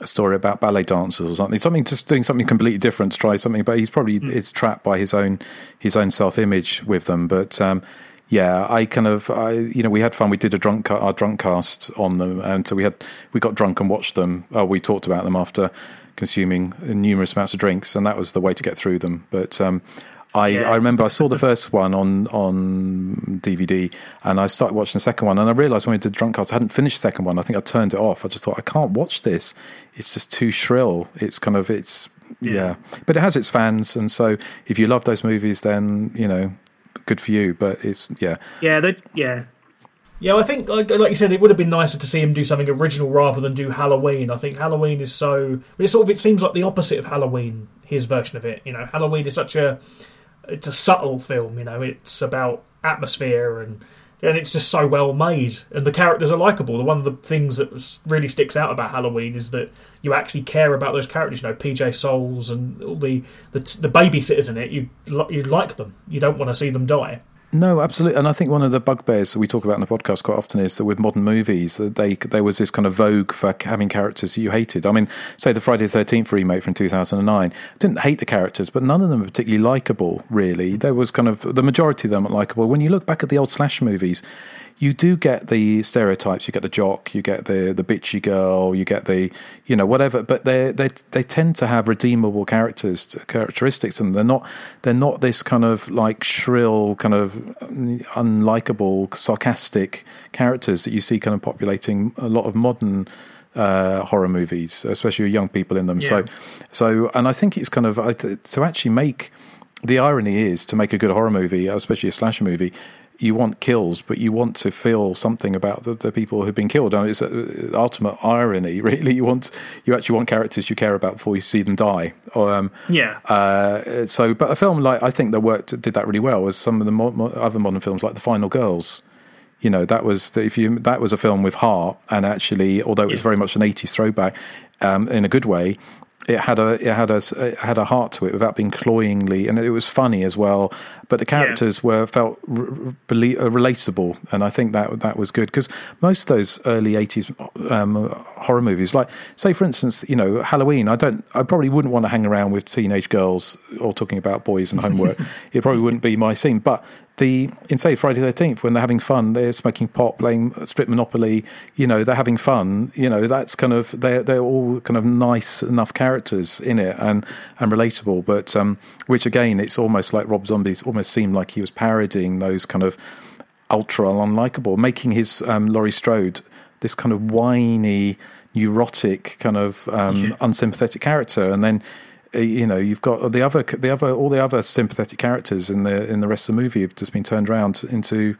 a story about ballet dancers or something, something just doing something completely different to try something. But he's probably mm. is trapped by his own his own self image with them. But um, yeah, I kind of I you know we had fun. We did a drunk our drunk cast on them, and so we had we got drunk and watched them. Uh, we talked about them after consuming numerous amounts of drinks, and that was the way to get through them. But um, I, yeah. I remember I saw the first one on on DVD, and I started watching the second one, and I realised when we did Drunk Cast, I hadn't finished the second one. I think I turned it off. I just thought I can't watch this. It's just too shrill. It's kind of it's yeah. yeah. but it has its fans, and so if you love those movies, then you know, good for you. But it's yeah, yeah, yeah. Yeah, I think, like, like, you said, it would have been nicer to see him do something original rather than do Halloween. I think Halloween is so. It sort of it seems like the opposite of Halloween. His version of it, you know, Halloween is such a it's a subtle film. You know, it's about atmosphere and and it's just so well made and the characters are likable. The one of the things that really sticks out about Halloween is that you actually care about those characters. You know, PJ Soles and all the the, the babysitters in it. You you like them. You don't want to see them die. No, absolutely, and I think one of the bugbears that we talk about in the podcast quite often is that with modern movies, they there was this kind of vogue for having characters that you hated. I mean, say the Friday the Thirteenth remake from two thousand and nine. Didn't hate the characters, but none of them were particularly likable. Really, there was kind of the majority of them were likable. When you look back at the old slash movies, you do get the stereotypes. You get the jock, you get the the bitchy girl, you get the you know whatever. But they they they tend to have redeemable characters characteristics, and they're not they're not this kind of like shrill, kind of unlikable, sarcastic characters that you see kind of populating a lot of modern. Uh, horror movies, especially with young people in them. Yeah. So, so, and I think it's kind of to actually make the irony is to make a good horror movie, especially a slasher movie, you want kills, but you want to feel something about the, the people who've been killed. I mean, it's a, ultimate irony, really. You want you actually want characters you care about before you see them die. Um, yeah. Uh, so, but a film like I think that worked did that really well was some of the mo- mo- other modern films like The Final Girls. You know, that was if you that was a film with heart, and actually, although it was yeah. very much an '80s throwback um, in a good way, it had a it had a it had a heart to it without being cloyingly, and it was funny as well. But the characters yeah. were felt re- re- uh, relatable, and I think that that was good because most of those early eighties um, horror movies, like say for instance, you know Halloween, I don't, I probably wouldn't want to hang around with teenage girls or talking about boys and homework. it probably wouldn't be my scene, but the in say Friday the Thirteenth when they're having fun, they're smoking pot, playing strip monopoly. You know, they're having fun. You know, that's kind of they're they're all kind of nice enough characters in it and and relatable. But um, which again, it's almost like Rob Zombie's almost seemed like he was parodying those kind of ultra unlikable, making his um, Laurie Strode this kind of whiny, neurotic, kind of um, unsympathetic character, and then you know you've got the other the other all the other sympathetic characters in the in the rest of the movie have just been turned around into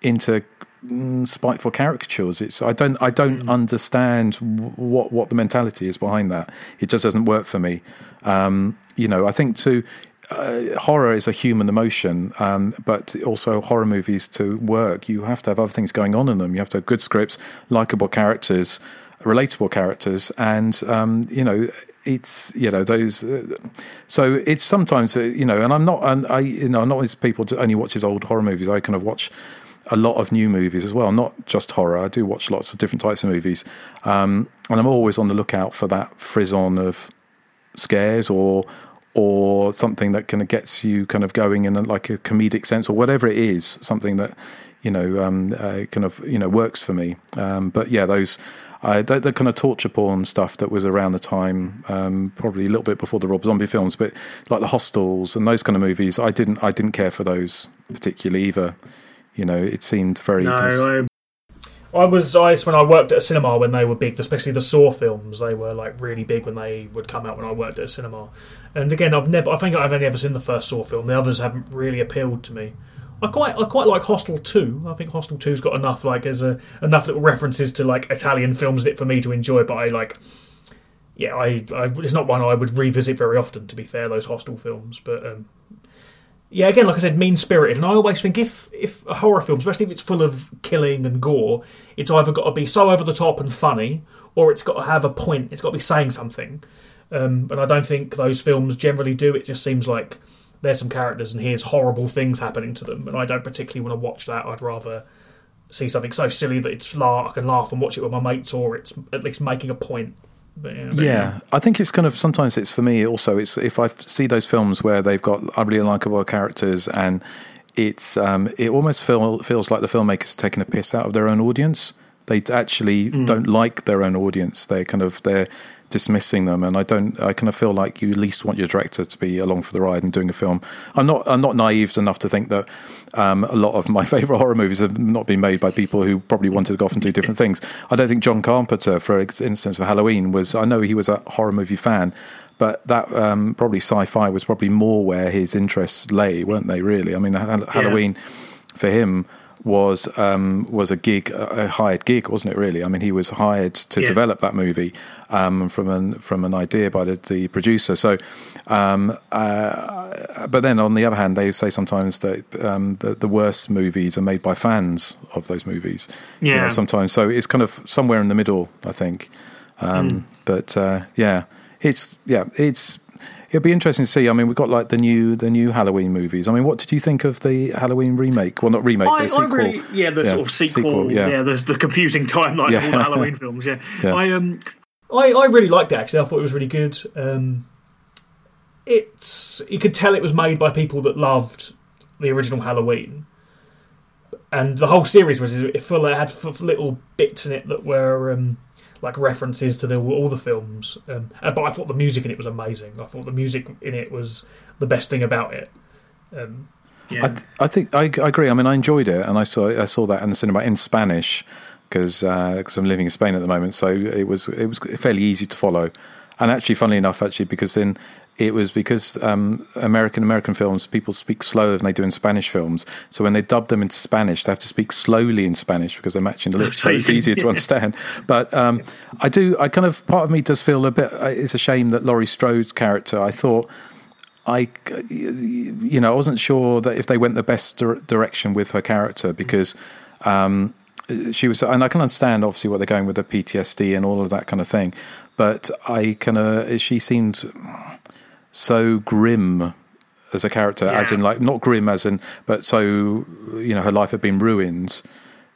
into mm, spiteful caricatures it's i don't i don't mm. understand what what the mentality is behind that it just doesn't work for me um, you know i think to uh, horror is a human emotion, um, but also horror movies to work, you have to have other things going on in them. You have to have good scripts, likable characters, relatable characters, and um, you know it's you know those. Uh, so it's sometimes uh, you know, and I'm not, and I you know, I'm not as people to only watches old horror movies. I kind of watch a lot of new movies as well, not just horror. I do watch lots of different types of movies, um, and I'm always on the lookout for that frisson of scares or or something that kind of gets you kind of going in like a comedic sense or whatever it is, something that you know um, uh, kind of you know works for me. Um, but yeah, those uh, the, the, kind of torture porn stuff that was around the time, um, probably a little bit before the Rob Zombie films, but like the Hostels and those kind of movies, I didn't I didn't care for those particularly either. You know, it seemed very. No, I was I when I worked at a cinema when they were big, especially the Saw films. They were like really big when they would come out when I worked at a cinema. And again, I've never I think I've only ever seen the first Saw film. The others haven't really appealed to me. I quite I quite like Hostel Two. I think Hostel Two's got enough like as a enough little references to like Italian films in it for me to enjoy. But I like yeah, I, I it's not one I would revisit very often. To be fair, those Hostel films, but um, yeah, again, like I said, mean spirited, and I always think if if a horror film, especially if it's full of killing and gore, it's either got to be so over the top and funny, or it's got to have a point. It's got to be saying something. Um, and I don't think those films generally do. It just seems like there's some characters and here's horrible things happening to them, and I don't particularly want to watch that. I'd rather see something so silly that it's like I can laugh and watch it with my mates, or it's at least making a point. But, yeah, but, yeah, I think it's kind of sometimes it's for me also. It's if I see those films where they've got really likable characters and it's um, it almost feel, feels like the filmmakers are taking a piss out of their own audience. They actually mm. don't like their own audience. They kind of they're dismissing them, and I don't. I kind of feel like you at least want your director to be along for the ride and doing a film. I'm not. I'm not naive enough to think that um, a lot of my favorite horror movies have not been made by people who probably wanted to go off and do different things. I don't think John Carpenter, for instance, for Halloween, was. I know he was a horror movie fan, but that um, probably sci-fi was probably more where his interests lay, weren't they? Really, I mean, Halloween yeah. for him was um, was a gig, a hired gig, wasn't it? Really, I mean, he was hired to yeah. develop that movie um, from an from an idea by the, the producer. So, um, uh, but then on the other hand, they say sometimes that um, the, the worst movies are made by fans of those movies. Yeah, you know, sometimes. So it's kind of somewhere in the middle, I think. Mm. But uh, yeah, it's yeah, it's it'll be interesting to see. I mean, we've got like the new the new Halloween movies. I mean, what did you think of the Halloween remake? Well, not remake, I, the sequel. Really, yeah, the yeah, sort of sequel. sequel yeah. yeah, there's the confusing timeline yeah. of all the Halloween films. Yeah. yeah. I um, I, I really liked it. Actually, I thought it was really good. Um, it's you could tell it was made by people that loved the original Halloween, and the whole series was full. It had little bits in it that were. Um, like references to the, all the films. Um, but I thought the music in it was amazing. I thought the music in it was the best thing about it. Um, yeah. I, th- I, think I, I, agree. I mean, I enjoyed it, and I saw I saw that in the cinema in Spanish because because uh, I'm living in Spain at the moment, so it was it was fairly easy to follow. And actually, funnily enough, actually, because then it was because um, American American films people speak slower than they do in Spanish films. So when they dub them into Spanish, they have to speak slowly in Spanish because they're matching the lips, so it's easier to understand. But um, I do, I kind of part of me does feel a bit. Uh, it's a shame that Laurie Strode's character. I thought. I, you know, I wasn't sure that if they went the best direction with her character because um, she was, and I can understand obviously what they're going with the PTSD and all of that kind of thing, but I kind of she seemed so grim as a character, yeah. as in like not grim as in, but so you know her life had been ruined.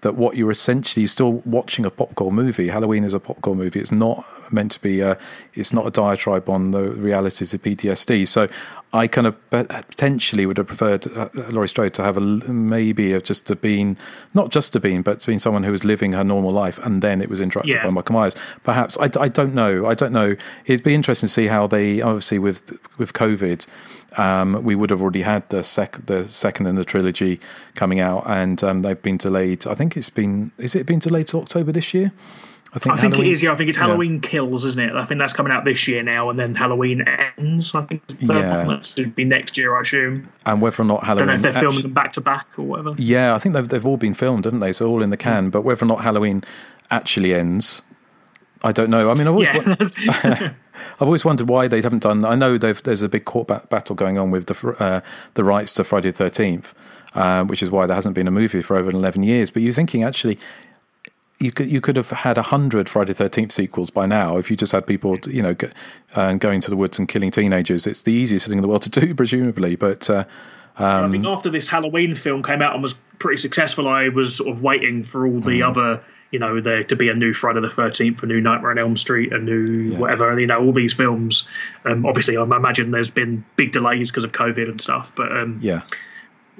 That what you're essentially still watching a popcorn movie. Halloween is a popcorn movie. It's not meant to be a. It's not a diatribe on the realities of PTSD. So I kind of potentially would have preferred uh, Laurie Strode to have a maybe of just to been not just to been, but to been someone who was living her normal life, and then it was interrupted yeah. by Michael Myers. Perhaps I, I don't know. I don't know. It'd be interesting to see how they obviously with with COVID. Um, we would have already had the sec the second in the trilogy coming out, and um, they've been delayed. I think it's been is it been delayed to October this year? I think, I think it is. Yeah, I think it's Halloween yeah. Kills, isn't it? I think that's coming out this year now, and then Halloween ends. I think it's yeah. That's to be next year, I assume. And whether or not Halloween, I don't know if they're filming them back to back or whatever. Yeah, I think they've they've all been filmed, haven't they? So all in the can. But whether or not Halloween actually ends, I don't know. I mean, I've always, Yeah, I've always wondered why they haven't done. I know they've, there's a big court ba- battle going on with the uh, the rights to Friday the Thirteenth, uh, which is why there hasn't been a movie for over eleven years. But you're thinking actually, you could you could have had a hundred Friday Thirteenth sequels by now if you just had people, you know, go, uh, going to the woods and killing teenagers. It's the easiest thing in the world to do, presumably. But uh, I think after this Halloween film came out and was pretty successful, I was sort of waiting for all the other, you know, there to be a new Friday the Thirteenth, a new Nightmare on Elm Street, a new whatever, And you know, all these films. Um, obviously, I imagine there's been big delays because of COVID and stuff, but um, yeah,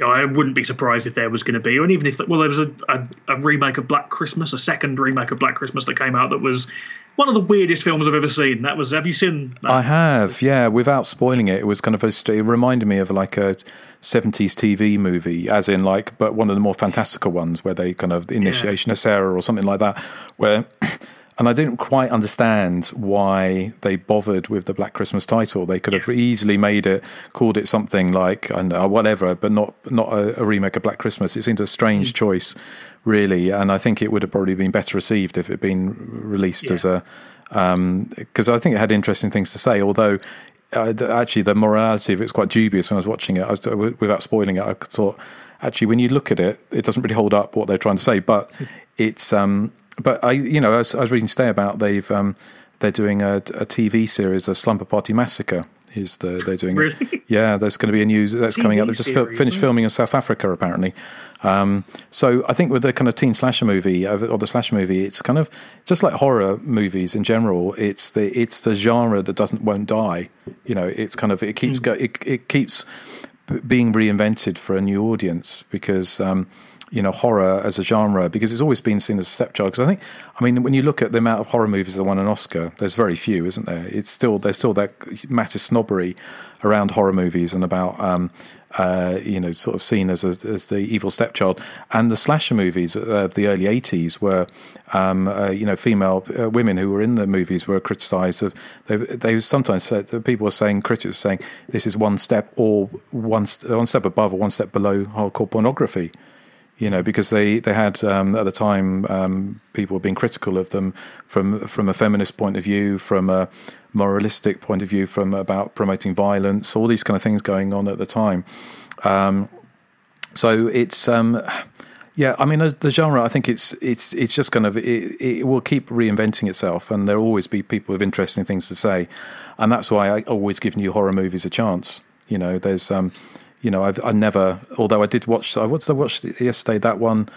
you know, I wouldn't be surprised if there was going to be, and even if well, there was a, a, a remake of Black Christmas, a second remake of Black Christmas that came out that was one of the weirdest films I've ever seen. That was. Have you seen? That? I have. Yeah, without spoiling it, it was kind of a, it reminded me of like a. 70s TV movie, as in like, but one of the more fantastical ones where they kind of the initiation of Sarah or something like that, where and I didn't quite understand why they bothered with the Black Christmas title. They could have easily made it, called it something like I know, whatever, but not not a, a, remake of Black Christmas. It seemed a strange mm. choice, really, and I think it would have probably been better received if it had been released yeah. as a because um, I think it had interesting things to say. Although uh, actually the morality of it's quite dubious when I was watching it. I was, without spoiling it, I thought actually when you look at it, it doesn't really hold up what they're trying to say. But it's um, but I you know I was, I was reading today about they've um, they're doing a, a TV series of Slumber Party Massacre. Is the they're doing really? it? Yeah, there's going to be a news that's TV coming up. They've just series, finished filming in South Africa apparently. Um, so I think with the kind of teen slasher movie or the slasher movie, it's kind of just like horror movies in general. It's the it's the genre that doesn't won't die. You know, it's kind of it keeps mm. go it, it keeps being reinvented for a new audience because. Um, you know horror as a genre because it's always been seen as a stepchild. Because I think, I mean, when you look at the amount of horror movies that won an Oscar, there's very few, isn't there? It's still there's still that massive snobbery around horror movies and about um, uh, you know sort of seen as a, as the evil stepchild. And the slasher movies of the early '80s were um, uh, you know female uh, women who were in the movies were criticised. Of they they sometimes said people were saying critics were saying this is one step or one one step above or one step below hardcore pornography you know, because they they had um, at the time um, people were being critical of them from from a feminist point of view, from a moralistic point of view, from about promoting violence, all these kind of things going on at the time. Um, so it's um, yeah, I mean the genre. I think it's it's it's just kind of it, it will keep reinventing itself, and there'll always be people with interesting things to say, and that's why I always give new horror movies a chance. You know, there's um, you know, I've I never. Although I did watch, I watched I watched yesterday. That one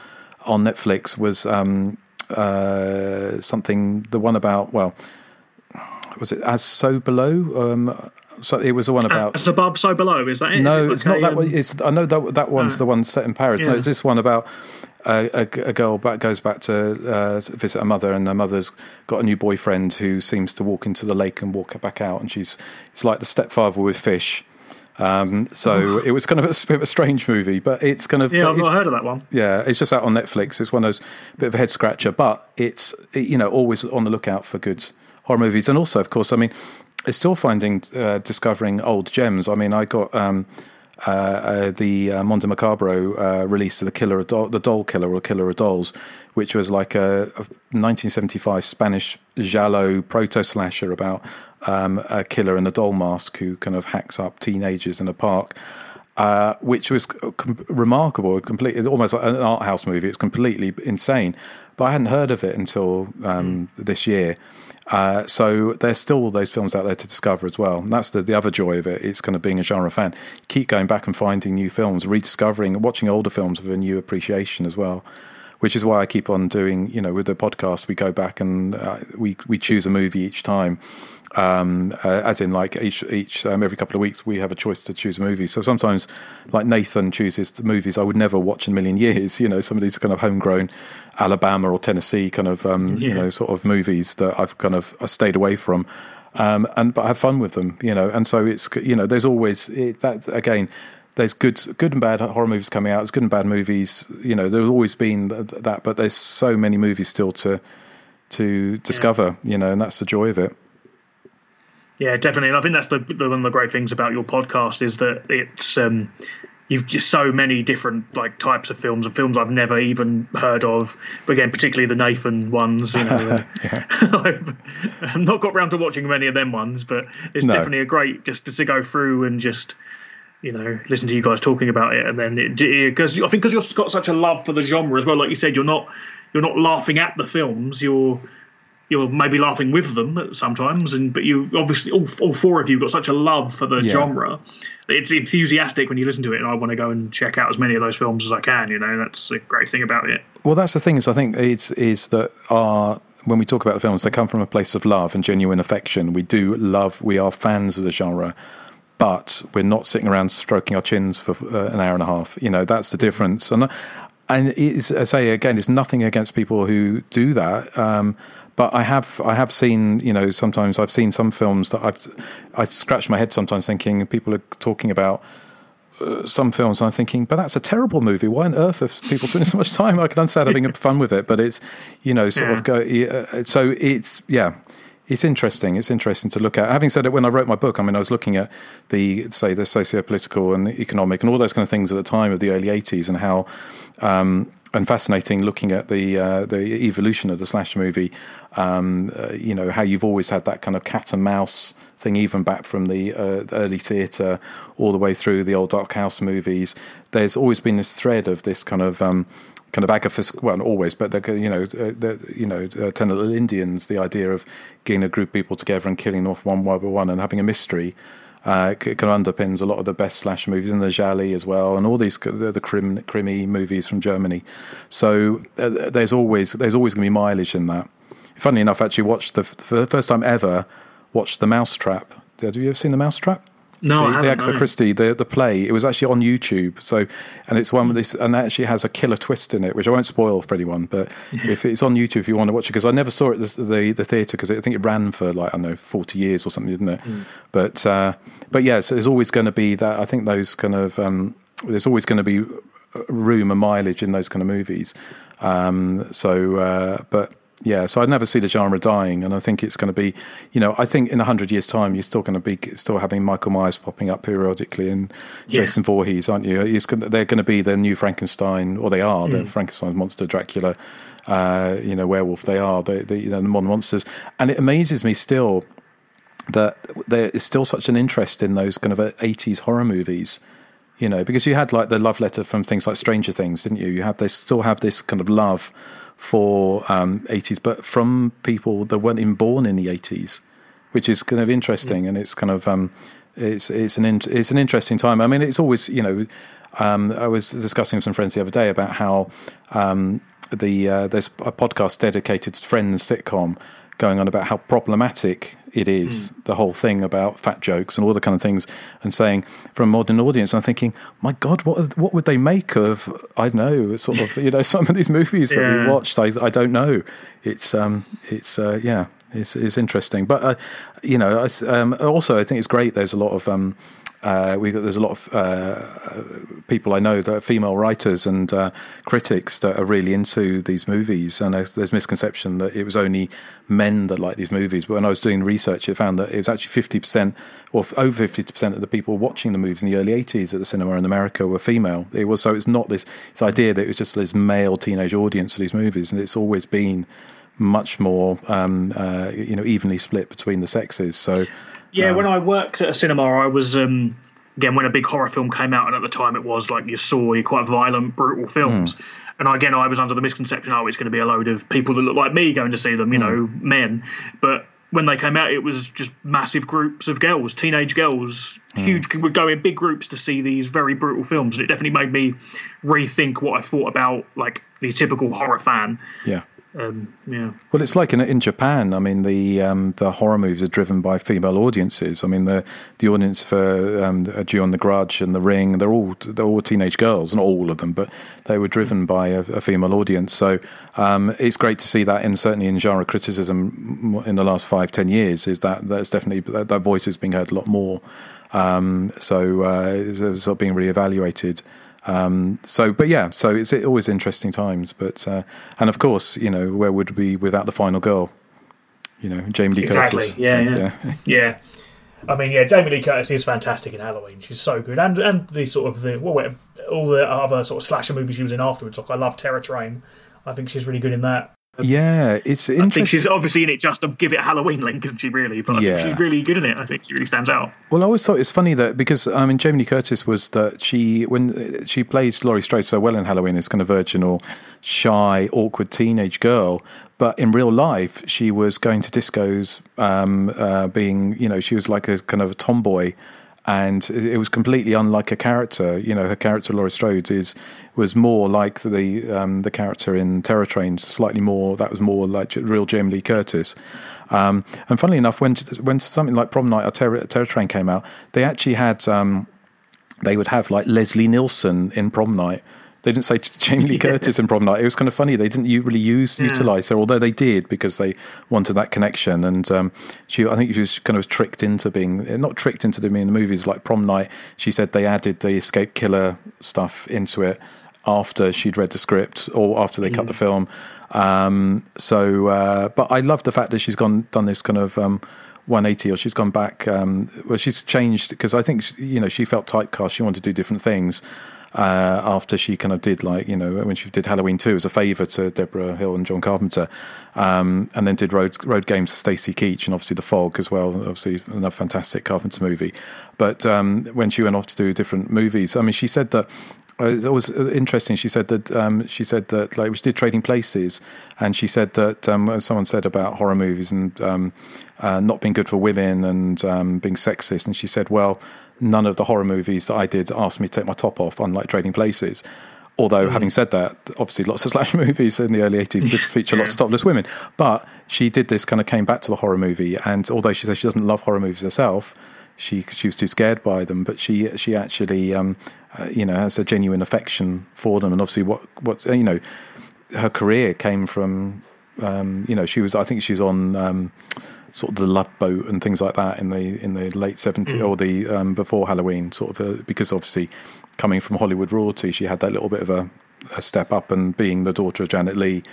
on Netflix was um, uh, something. The one about well, was it as so below? Um, so it was the one about as above, so below. Is that it? No, it it's not that one. It's I know that that one's uh, the one set in Paris. Yeah. No, it's this one about. Uh, a, a, girl back, goes back to uh, visit her mother, and her mother's got a new boyfriend who seems to walk into the lake and walk back out, and she's it's like the stepfather with fish, um, so it was kind of a, a, a strange movie, but it's kind of yeah. I've not heard of that one. Yeah, it's just out on Netflix. It's one of those bit of a head scratcher, but it's you know always on the lookout for good horror movies, and also of course, I mean, it's still finding uh, discovering old gems. I mean, I got. Um, uh, uh, the uh, Mondo Macabro uh, release of the Killer of Do- the Doll Killer or Killer of Dolls, which was like a, a 1975 Spanish giallo proto slasher about um, a killer in a doll mask who kind of hacks up teenagers in a park. Uh, which was com- remarkable, completely almost like an art house movie. It's completely insane, but I hadn't heard of it until um, mm. this year. Uh, so there's still all those films out there to discover as well. And that's the, the other joy of it. It's kind of being a genre fan. Keep going back and finding new films, rediscovering, watching older films with a new appreciation as well. Which is why I keep on doing, you know, with the podcast, we go back and uh, we we choose a movie each time um, uh, as in like each each um, every couple of weeks we have a choice to choose a movie. So sometimes, like Nathan chooses the movies I would never watch in a million years. You know, some of these kind of homegrown Alabama or Tennessee kind of um, yeah. you know sort of movies that I've kind of I stayed away from. Um, and but I have fun with them, you know, and so it's you know there's always it, that again there's good good and bad horror movies coming out. There's good and bad movies. You know, there's always been that, but there's so many movies still to to discover. Yeah. You know, and that's the joy of it. Yeah, definitely. And I think that's the, the, one of the great things about your podcast is that it's um, you've just so many different like types of films and films I've never even heard of. But again, particularly the Nathan ones. You know, I've, I've not got round to watching many of them ones, but it's No. definitely a great just to go through and just you know listen to you guys talking about it, and then because I think because you've got such a love for the genre as well. Like you said, you're not you're not laughing at the films. You're you're maybe laughing with them sometimes, and but you obviously all, all four of you got such a love for the Yeah. genre. It's enthusiastic when you listen to it, and I want to go and check out as many of those films as I can. You know, that's a great thing about it. Well, that's the thing is, I think it's is that our when we talk about the films, they come from a place of love and genuine affection. We do love, we are fans of the genre, but we're not sitting around stroking our chins for uh, an hour and a half. You know, that's the difference. And and it's, I say again, it's nothing against people who do that. Um, but I have I have seen you know sometimes I've seen some films that I've I scratch my head sometimes thinking people are talking about some films I'm thinking, but that's a terrible movie. Why on earth are people spending so much time? I can understand having fun with it, but it's you know sort Yeah. of go. Uh, so it's yeah, it's interesting. It's interesting to look at. Having said it, when I wrote my book, I mean, I was looking at the say the socio-political and economic and all those kind of things at the time of the early '80s and how. Um, and fascinating looking at the uh, the evolution of the slasher movie. Um, uh, you know how you've always had that kind of cat and mouse thing, even back from the, uh, the early theatre all the way through the old Dark House movies. There's always been this thread of this kind of um, kind of Agatha, well, not always, but they're, you know, uh, the, you know, uh, Ten Little Indians. The idea of getting a group of people together and killing off one by one and having a mystery. Uh, it kind of underpins a lot of the best slasher movies and the gialli as well, and all these the, the crim, krimi movies from Germany. So uh, there's always there's always going to be mileage in that. Funnily enough, I actually watched the for the first time ever watched the Mousetrap. Have you ever seen the Mousetrap? No, the, the Agatha. Christie, the the play. It was actually on YouTube. So, and it's one with this, and actually has a killer twist in it, which I won't spoil for anyone. But if it's on YouTube, if you want to watch it, because I never saw it the the, the theatre because I think it ran for like I don't know forty years or something, didn't it? But uh, but yeah, so there's always going to be that. I think those kind of um, there's always going to be room and mileage in those kind of movies. Um, so, uh, but yeah, so I'd never see the genre dying, and I think it's going to be, you know, I think in a hundred years' time, you're still going to be still having Michael Myers popping up periodically and Yeah. Jason Voorhees, aren't you? To, they're going to be the new Frankenstein, or they are Mm. the Frankenstein monster, Dracula, uh, you know, werewolf. They are the, the you know the modern monsters, and it amazes me still that there is still such an interest in those kind of 80s horror movies you know because you had like the love letter from things like stranger things didn't you you have they still have this kind of love for um 80s but from people that weren't even born in the 80s which is kind of interesting and it's kind of um it's it's an in, it's an interesting time. I mean it's always you know um i was discussing with some friends the other day about how um the uh, there's a podcast dedicated to Friends sitcom going on about how problematic it is the whole thing about fat jokes and all the kind of things, and saying from a modern audience, I'm thinking, my God, what what would they make of I don't know sort of you know some of these movies that we Yeah. watched? I I don't know. It's um it's uh, yeah it's it's interesting, but uh, you know I um, also I think it's great. There's a lot of um uh, we there's a lot of uh, people I know that are female writers and uh, critics that are really into these movies, and there's, there's misconception that it was only men that like these movies. But when I was doing research, it found that it was actually fifty percent or over fifty percent of the people watching the movies in the early '80s at the cinema in America were female. It was so it's not this, this idea that it was just this male teenage audience for these movies, and it's always been much more um, uh, you know evenly split between the sexes. So. Yeah, um, when I worked at a cinema, I was um, again when a big horror film came out, and at the time it was like you saw quite violent, brutal films. Hmm. And again, I was under the misconception, oh, it's going to be a load of people that look like me going to see them, you hmm. know, men. But when they came out, it was just massive groups of girls, teenage girls, hmm. huge, would go in big groups to see these very brutal films, and it definitely made me rethink what I thought about like the typical horror fan. Yeah. Um, yeah. Well, it's like in in Japan. I mean, the um, the horror movies are driven by female audiences. I mean, the the audience for um, Ju on the Grudge and The Ring, they're all they're all teenage girls, not all of them, but they were driven by a, a female audience. So um, it's great to see that, in certainly in genre criticism in the last five ten years, is that that's definitely that, that voice is being heard a lot more. Um, so uh, it's, it's being reevaluated. Um, so, but yeah, so it's always interesting times. But uh, and of course, you know, where would we without the final girl? You know, Jamie Lee Exactly. Curtis. Yeah, So, yeah. Yeah. I mean, yeah, Jamie Lee Curtis is fantastic in Halloween. She's so good, and and the sort of the well, all the other sort of slasher movies she was in afterwards. Like I love Terror Train. I think she's really good in that. Yeah, it's I interesting. think she's obviously in it just to give it a Halloween link, isn't she? Really, but I Yeah. think she's really good in it. I think she really stands out. Well, I always thought it's funny that because I mean, Jamie Lee Curtis was that she when uh, she plays Laurie Strode so well in Halloween, this kind of virginal, shy, awkward teenage girl. But in real life, she was going to discos, um, uh, being you know she was like a kind of a tomboy, and it was completely unlike her character. You know, her character Laurie Strode is was more like the um, the character in Terror Train, slightly more. That was more like real Jamie Lee Curtis. Um, and funnily enough, when when something like Prom Night or Terror, Terror Train came out, they actually had um, they would have like Leslie Nielsen in Prom Night. They didn't say Jamie Lee Curtis in Prom Night. It was kind of funny. They didn't really use utilize her, although they did because they wanted that connection. And um, she, I think she was kind of tricked into being not tricked into being in the movies like Prom Night. She said they added the escape killer stuff into it after she'd read the script or after they cut the film. Um, so, uh, but I love the fact that she's gone done this kind of. Um, 180 or she's gone back um, well she's changed because i think you know she felt typecast she wanted to do different things uh, after she kind of did like you know when she did halloween 2 as a favor to debra hill and john carpenter um, and then did road road games with stacy keach and obviously the fog as well obviously another fantastic carpenter movie but um, when she went off to do different movies i mean she said that uh, it was interesting. She said that um, she said that like she did Trading Places, and she said that um, someone said about horror movies and um, uh, not being good for women and um, being sexist, and she said, well, none of the horror movies that I did asked me to take my top off, unlike Trading Places. Although, having said that, obviously lots of slash movies in the early 80s did feature lots of topless women. But she did this kind of came back to the horror movie, and although she says she doesn't love horror movies herself, she she was too scared by them, but she she actually um, uh, you know has a genuine affection for them, and obviously what what you know her career came from um, you know she was I think she's on um, sort of the Love Boat and things like that in the in the late 70s or the um, before Halloween sort of uh because obviously coming from Hollywood royalty she had that little bit of a, a step up and being the daughter of Janet Leigh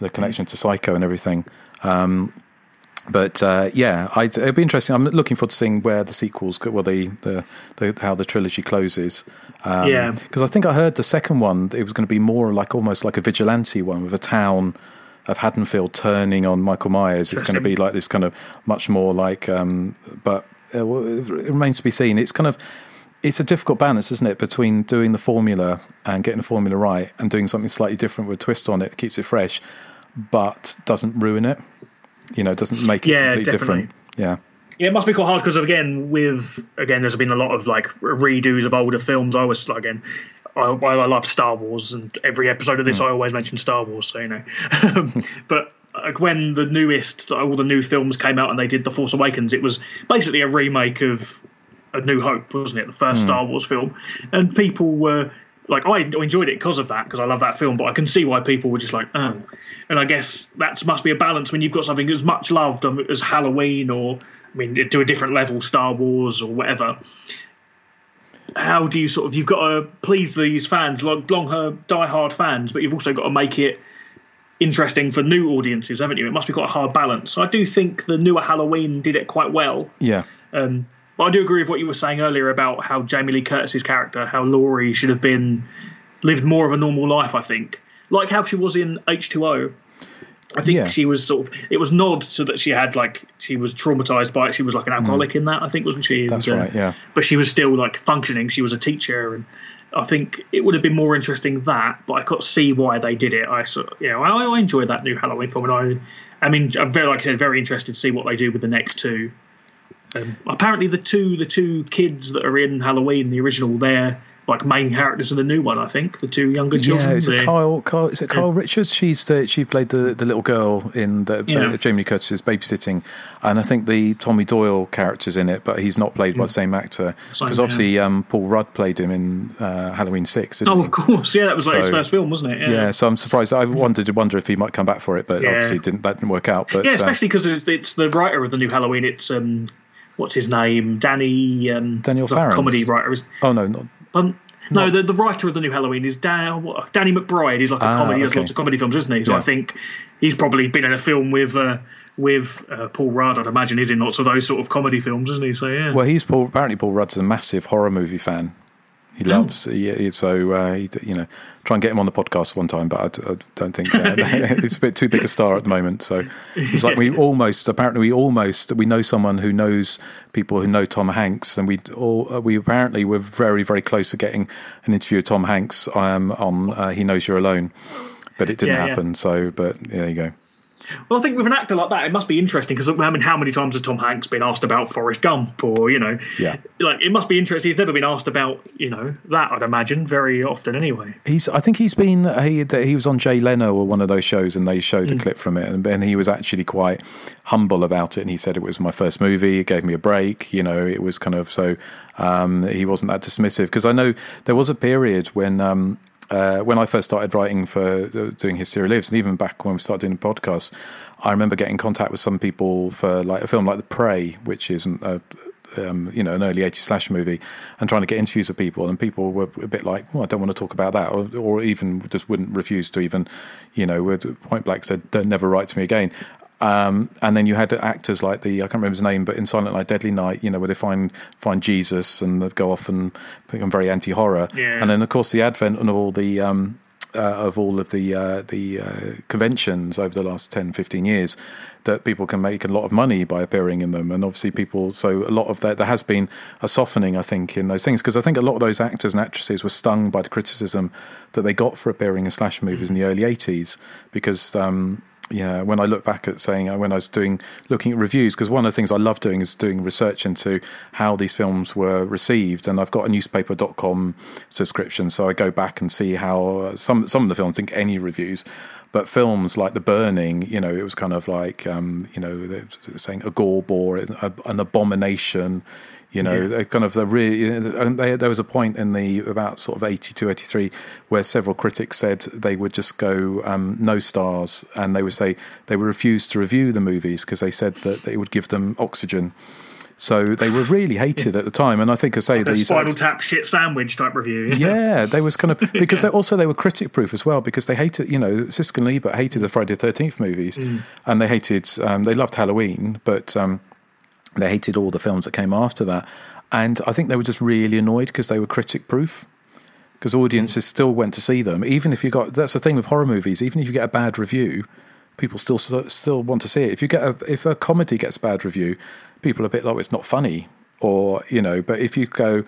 the connection to Psycho and everything. Um, but uh, yeah, I'd, it'd be interesting. I'm looking forward to seeing where the sequels, go, well, the, the, the how the trilogy closes. Um, Yeah. because I think I heard the second one it was going to be more like almost like a vigilante one with a town of Haddonfield turning on Michael Myers. It's going to be like this kind of much more like, um, but uh, it remains to be seen. It's kind of it's a difficult balance, isn't it, between doing the formula and getting the formula right and doing something slightly different with a twist on it, keeps it fresh, but doesn't ruin it. You know, doesn't make it Yeah, completely definitely. different. Yeah. Yeah, it must be quite hard because again, with again, there's been a lot of like redos of older films. I was again, I, I love Star Wars, and every episode of this, hmm. I always mention Star Wars. So you know, but like when the newest, all the new films came out, and they did The Force Awakens, it was basically a remake of A New Hope, wasn't it? The first hmm. Star Wars film, and people were like, I enjoyed it because of that, because I love that film. But I can see why people were just like, oh. And I guess that must be a balance when you've got something as much loved um, as Halloween, or I mean, to a different level, Star Wars or whatever. How do you sort of you've got to please these fans, long, long die-hard fans, but you've also got to make it interesting for new audiences, haven't you? It must be quite a hard balance. So I do think the newer Halloween did it quite well. Yeah. Um, but I do agree with what you were saying earlier about how Jamie Lee Curtis's character, how Laurie should have been lived more of a normal life. I think, like how she was in H two O. I think Yeah. she was sort of. It was nod so that she had like she was traumatized by it. She was like an alcoholic in that. I think wasn't she? Mm. That's And, uh, right, yeah. But she was still like functioning. She was a teacher, and I think it would have been more interesting that. But I could see why they did it. I sort, you know, I, I enjoyed that new Halloween film, and I, I mean, I'm very like I said, very interested to see what they do with the next two. Um, apparently, the two the two kids that are in Halloween, the original, they're like main characters in the new one. I think the two younger children. Yeah, is it Kyle? Kyle is it Kyle Richards? She's the she played the, the little girl in the Yeah. uh, Jamie Curtis's babysitting, and I think the Tommy Doyle character's in it, but he's not played by the same actor because obviously um, Paul Rudd played him in uh, Halloween Six. Oh, of course, yeah, that was like his first film, wasn't it? Yeah, so I'm surprised. I wanted to wonder if he might come back for it, but Yeah. obviously didn't. That didn't work out. But Yeah, uh, especially because it's, it's the writer of the new Halloween. It's um, what's his name? Danny. Um, Daniel the Farrens. comedy writer. Oh no, not um, no, the, the writer of the new Halloween is Dan, what, Danny McBride. He's like a Ah, comedy. He okay. lots of comedy films, isn't he? So Yeah. I think he's probably been in a film with uh, with uh, Paul Rudd. I'd imagine he's in lots of those sort of comedy films, isn't he? So yeah. Well, he's Paul, apparently Paul Rudd's a massive horror movie fan. He Oh. loves, he, he- so uh, he, you know, try and get him on the podcast one time, but I don't think uh, it's a bit too big a star at the moment. So it's like we almost, apparently, we almost we know someone who knows people who know Tom Hanks, and we all uh, we apparently were very very close to getting an interview with Tom Hanks um, on uh, He Knows You're Alone, but it didn't Yeah, yeah. happen. So, but there you go. Well, I think with an actor like that, it must be interesting because I mean, how many times has Tom Hanks been asked about Forrest Gump, or you know, Yeah. like it must be interesting. He's never been asked about you know that. I'd imagine very often anyway. He's. I think he's been. He he was on Jay Leno or one of those shows, and they showed a clip from it, and, and he was actually quite humble about it. And he said it was my first movie. It gave me a break. You know, it was kind of so. Um, he wasn't that dismissive because I know there was a period when. Um, uh, when I first started writing for uh, doing Hysteria Lives, and even back when we started doing the podcast, I remember getting in contact with some people for like a film like The Prey, which isn't a um, you know, an early 80s slash movie and trying to get interviews with people. And people were a bit like, well, I don't want to talk about that. Or, or even just wouldn't refuse to even, you know, point blank said, don't never write to me again. Um, and then you had actors like the I can't remember his name, but in Silent Night, Deadly Night, you know, where they find find Jesus and they go off and become very anti horror. Yeah. And then of course the advent of all the um, uh, of all of the uh, the uh, conventions over the last 10, 15 years that people can make a lot of money by appearing in them, and obviously people. So a lot of that there has been a softening, I think, in those things because I think a lot of those actors and actresses were stung by the criticism that they got for appearing in slash movies in the early eighties because. Um, yeah, when I look back at saying uh, when I was doing looking at reviews, because one of the things I love doing is doing research into how these films were received, and I've got a newspaper.com subscription, so I go back and see how uh, some some of the films, think any reviews, but films like The Burning, you know, it was kind of like um, you know saying a gore bore, an abomination. You know, they kind of the really. And they, there was a point in the about sort of 82, 83, where several critics said they would just go um, no stars, and they would say they would refuse to review the movies because they said that it would give them oxygen. So they were really hated at the time, and I think I say The these Spinal Tap shit sandwich type review. yeah, they was kind of because they, also they were critic proof as well because they hated you know Siskel and Ebert hated the Friday the Thirteenth movies and they hated um, they loved Halloween but um, they hated all the films that came after that. And I think they were just really annoyed because they were critic proof because audiences still went to see them. Even if you got that's the thing with horror movies even if you get a bad review people still still want to see it. If you get a if a comedy gets a bad review people are a bit like it's not funny or you know but if you go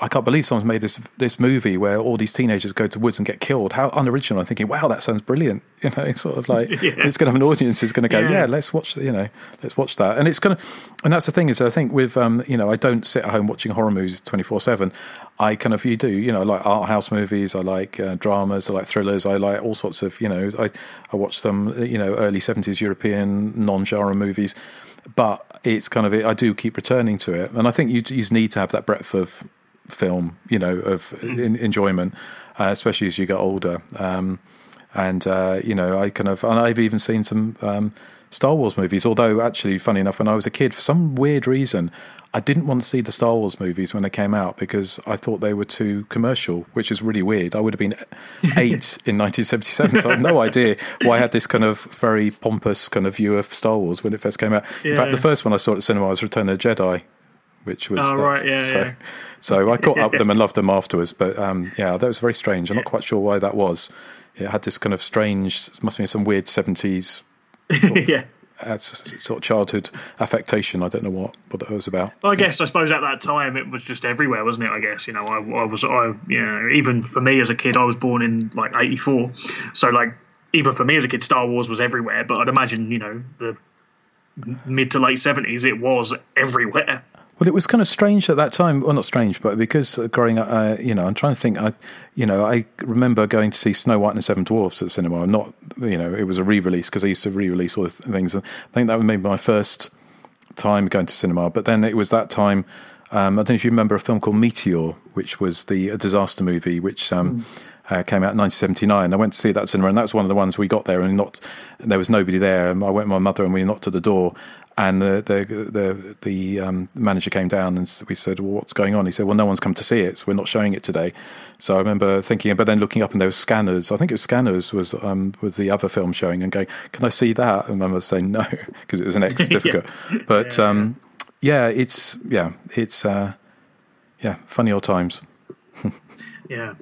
I can't believe someone's made this this movie where all these teenagers go to woods and get killed. How unoriginal! I'm thinking, wow, that sounds brilliant. You know, it's sort of like Yeah. it's going to have an audience who's going to go, Yeah. yeah. let's watch. You know, let's watch that. And it's going to, and that's the thing is, I think with um, you know, I don't sit at home watching horror movies twenty four seven. I kind of you do, you know, I like art house movies. I like uh, dramas. I like thrillers. I like all sorts of, you know, I I watch some, you know, early seventies European non genre movies. But it's kind of I do keep returning to it, and I think you you just need to have that breadth of film, you know, of in, enjoyment, uh, especially as you get older. Um, and uh, you know, I kind of, and I've even seen some um, Star Wars movies. Although, actually, funny enough, when I was a kid, for some weird reason, I didn't want to see the Star Wars movies when they came out because I thought they were too commercial, which is really weird. I would have been eight in 1977, so I have no idea why I had this kind of very pompous kind of view of Star Wars when it first came out. In fact, the first one I saw at the cinema was Return of the Jedi, which was Oh, right, yeah, so, yeah. so I caught up with them and loved them afterwards. But um, yeah, that was very strange. I'm not quite sure why that was. It had this kind of strange, must have been some weird 70s yeah. uh, sort of childhood affectation. I don't know what, what that was about. I guess I suppose at that time it was just everywhere, wasn't it? I guess you know I, I was I you know even for me as a kid I was born in like '84, so like even for me as a kid Star Wars was everywhere. But I'd imagine you know the mid to late '70s it was everywhere. Well, it was kind of strange at that time. Well, not strange, but because growing up, uh, you know, I'm trying to think. I, you know, I remember going to see Snow White and the Seven Dwarfs at the cinema. Not, you know, it was a re-release because I used to re-release all the th- things. And I think that was maybe my first time going to cinema. But then it was that time Um, I don't know if you remember a film called Meteor, which was the a disaster movie, which um, uh, came out in 1979. I went to see that cinema, and that's one of the ones we got there, and not there was nobody there. And I went with my mother, and we knocked at the door, and the the the, the um, manager came down, and we said, "Well, what's going on?" He said, "Well, no one's come to see it, so we're not showing it today." So I remember thinking, but then looking up, and there was Scanners. I think it was Scanners was um, was the other film showing, and going, "Can I see that?" And my mother saying no because it was an X certificate. yeah. But yeah, um, yeah, it's yeah, it's uh, yeah, funny old times. yeah.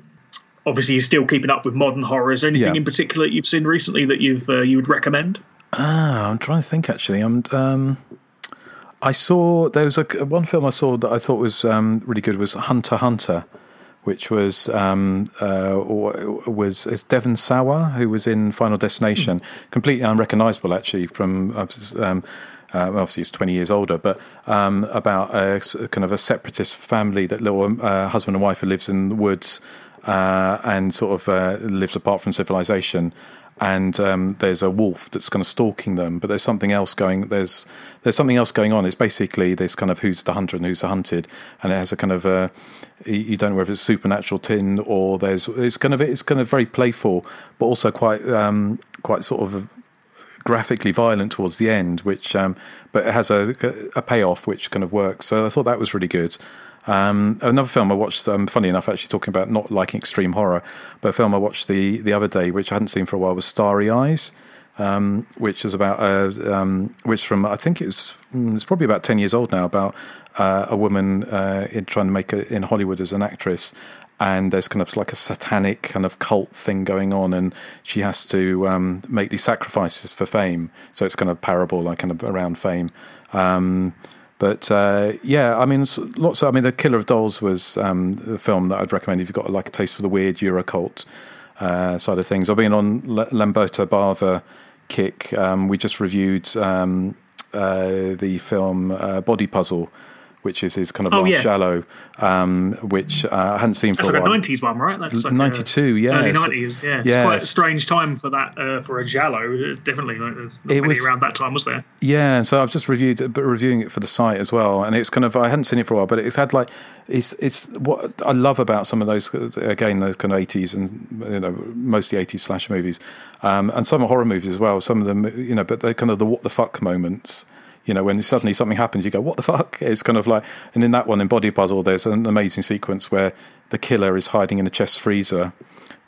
Obviously, you're still keeping up with modern horrors. Anything yeah. in particular you've seen recently that you've uh, you would recommend? Ah, I'm trying to think. Actually, I'm. Um, I saw there was a one film I saw that I thought was um, really good was Hunter Hunter, which was um, uh, was it's Devon Sawa who was in Final Destination, mm. completely unrecognisable actually from. Um, uh, obviously, he's 20 years older, but um, about a, a, kind of a separatist family that little uh, husband and wife who lives in the woods uh, and sort of uh, lives apart from civilization and um, there's a wolf that's kind of stalking them. But there's something else going. There's there's something else going on. It's basically this kind of who's the hunter and who's the hunted, and it has a kind of a you don't know whether it's supernatural tin or there's it's kind of it's kind of very playful, but also quite um, quite sort of graphically violent towards the end, which um, but it has a, a payoff which kind of works. So I thought that was really good. Um, another film I watched, um, funny enough, actually talking about not liking extreme horror, but a film I watched the the other day, which I hadn't seen for a while, was Starry Eyes, um, which is about uh, um, which from I think it's mm, it's probably about ten years old now, about uh, a woman uh, in trying to make it in Hollywood as an actress, and there's kind of like a satanic kind of cult thing going on, and she has to um, make these sacrifices for fame. So it's kind of parable, like kind of around fame. But uh, yeah, I mean, lots. Of, I mean, The Killer of Dolls was um, a film that I'd recommend if you've got like a taste for the weird Eurocult uh, side of things. I've been on L- Lamberto Bava kick. Um, we just reviewed um, uh, the film uh, Body Puzzle which is his kind of oh, last yeah. giallo, um, which uh, I hadn't seen for That's a while. 90s one, right? That's like 92, yeah. Early 90s, yeah. It's yeah. quite a strange time for that, uh, for a giallo. Definitely. Like, it was, around that time, was there? Yeah, so I've just reviewed it, but reviewing it for the site as well. And it's kind of, I hadn't seen it for a while, but it had like, it's it's what I love about some of those again those kind of eighties and you know mostly eighties slash movies, um, and some horror movies as well. Some of them you know, but they're kind of the what the fuck moments you know, when suddenly something happens, you go, "What the fuck?" It's kind of like, and in that one, in Body Puzzle, there's an amazing sequence where the killer is hiding in a chest freezer,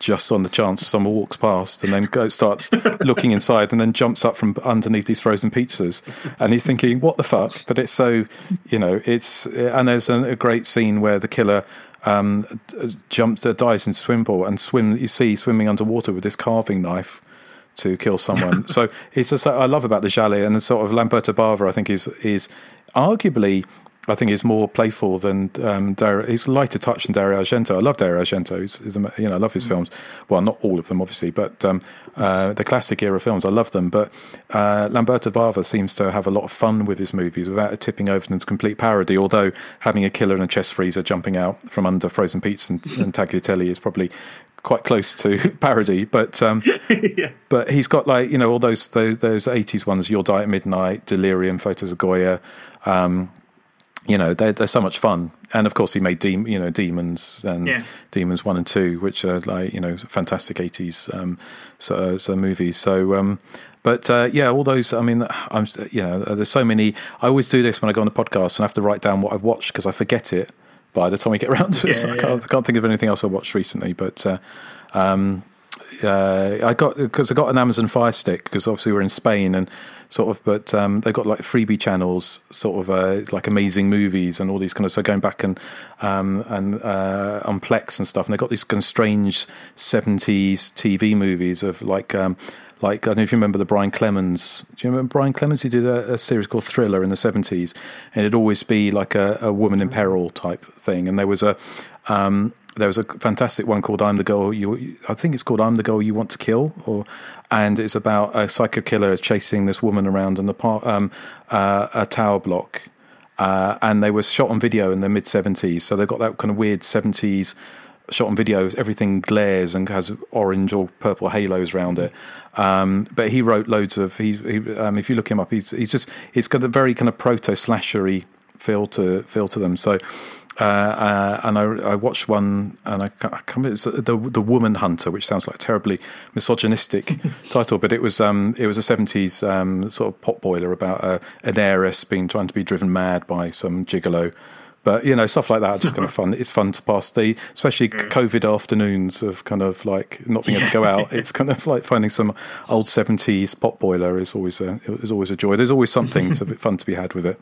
just on the chance someone walks past, and then goes, starts looking inside, and then jumps up from underneath these frozen pizzas, and he's thinking, "What the fuck?" But it's so, you know, it's and there's a, a great scene where the killer um, jumps, uh, dives in swim pool, and swim. You see swimming underwater with this carving knife to kill someone. so it's just I love about the giallo and the sort of Lamberto Bava. I think is is arguably. I think is more playful than um, Dario. He's lighter touch than Dario Argento. I love Dario Argento. He's, he's, you know, I love his mm. films. Well, not all of them, obviously, but um, uh, the classic era films, I love them. But uh, Lamberto Bava seems to have a lot of fun with his movies without it tipping over into complete parody. Although having a killer in a chest freezer jumping out from under frozen pizza and, and tagliatelle is probably quite close to parody, but um, yeah. but he's got like you know all those those eighties ones, You'll Die at Midnight, Delirium, Photos of Gioia. Um, you know they're, they're so much fun, and of course he made De- you know Demons and yeah. Demons one and two, which are like you know fantastic eighties um, so, so movies. So. Um, but uh, yeah, all those. I mean, I'm you know, there's so many. I always do this when I go on a podcast and I have to write down what I've watched because I forget it by the time we get around to it. Yeah, so I, can't, I, can't, think of anything else I watched recently, but uh, um, uh, I got because I got an Amazon Fire Stick because obviously we're in Spain and sort of, but um, they've got like freebie channels, sort of uh, like amazing movies and all these kind of. So going back and um, and uh, on Plex and stuff, and they've got these kind of strange seventies TV movies of like. Um, like I don't know if you remember the Brian Clemens. Do you remember Brian Clemens? He did a, a series called Thriller in the seventies, and it'd always be like a, a, woman in peril type thing. And there was a um, there was a fantastic one called "I'm the Girl You." I think it's called "I'm the Girl You Want to Kill," or and it's about a psycho killer chasing this woman around in the par- um, uh, a tower block. Uh, and they were shot on video in the mid 70s, so they've got that kind of weird 70s shot on video, everything glares and has orange or purple halos around it. Um, but he wrote loads of. He, he um, if you look him up, he's he's just it's got a very kind of proto slashery feel to feel to them. So. Uh, uh, and I, I, watched one, and I I can't it's the the Woman Hunter, which sounds like a terribly misogynistic title, but it was um, it was a seventies um, sort of pot boiler about uh, an heiress being trying to be driven mad by some gigolo, but you know, stuff like that are just kind of fun. It's fun to pass the, especially COVID afternoons of kind of like not being able to go out. It's kind of like finding some old seventies pot boiler is always a is always a joy. There's always something to, fun to be had with it.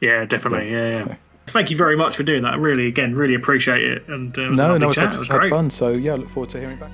Yeah, definitely. Yeah, yeah. So. Thank you very much for doing that. Really, again, really appreciate it. And uh, it no, no, it's had, had fun. So yeah, I look forward to hearing back.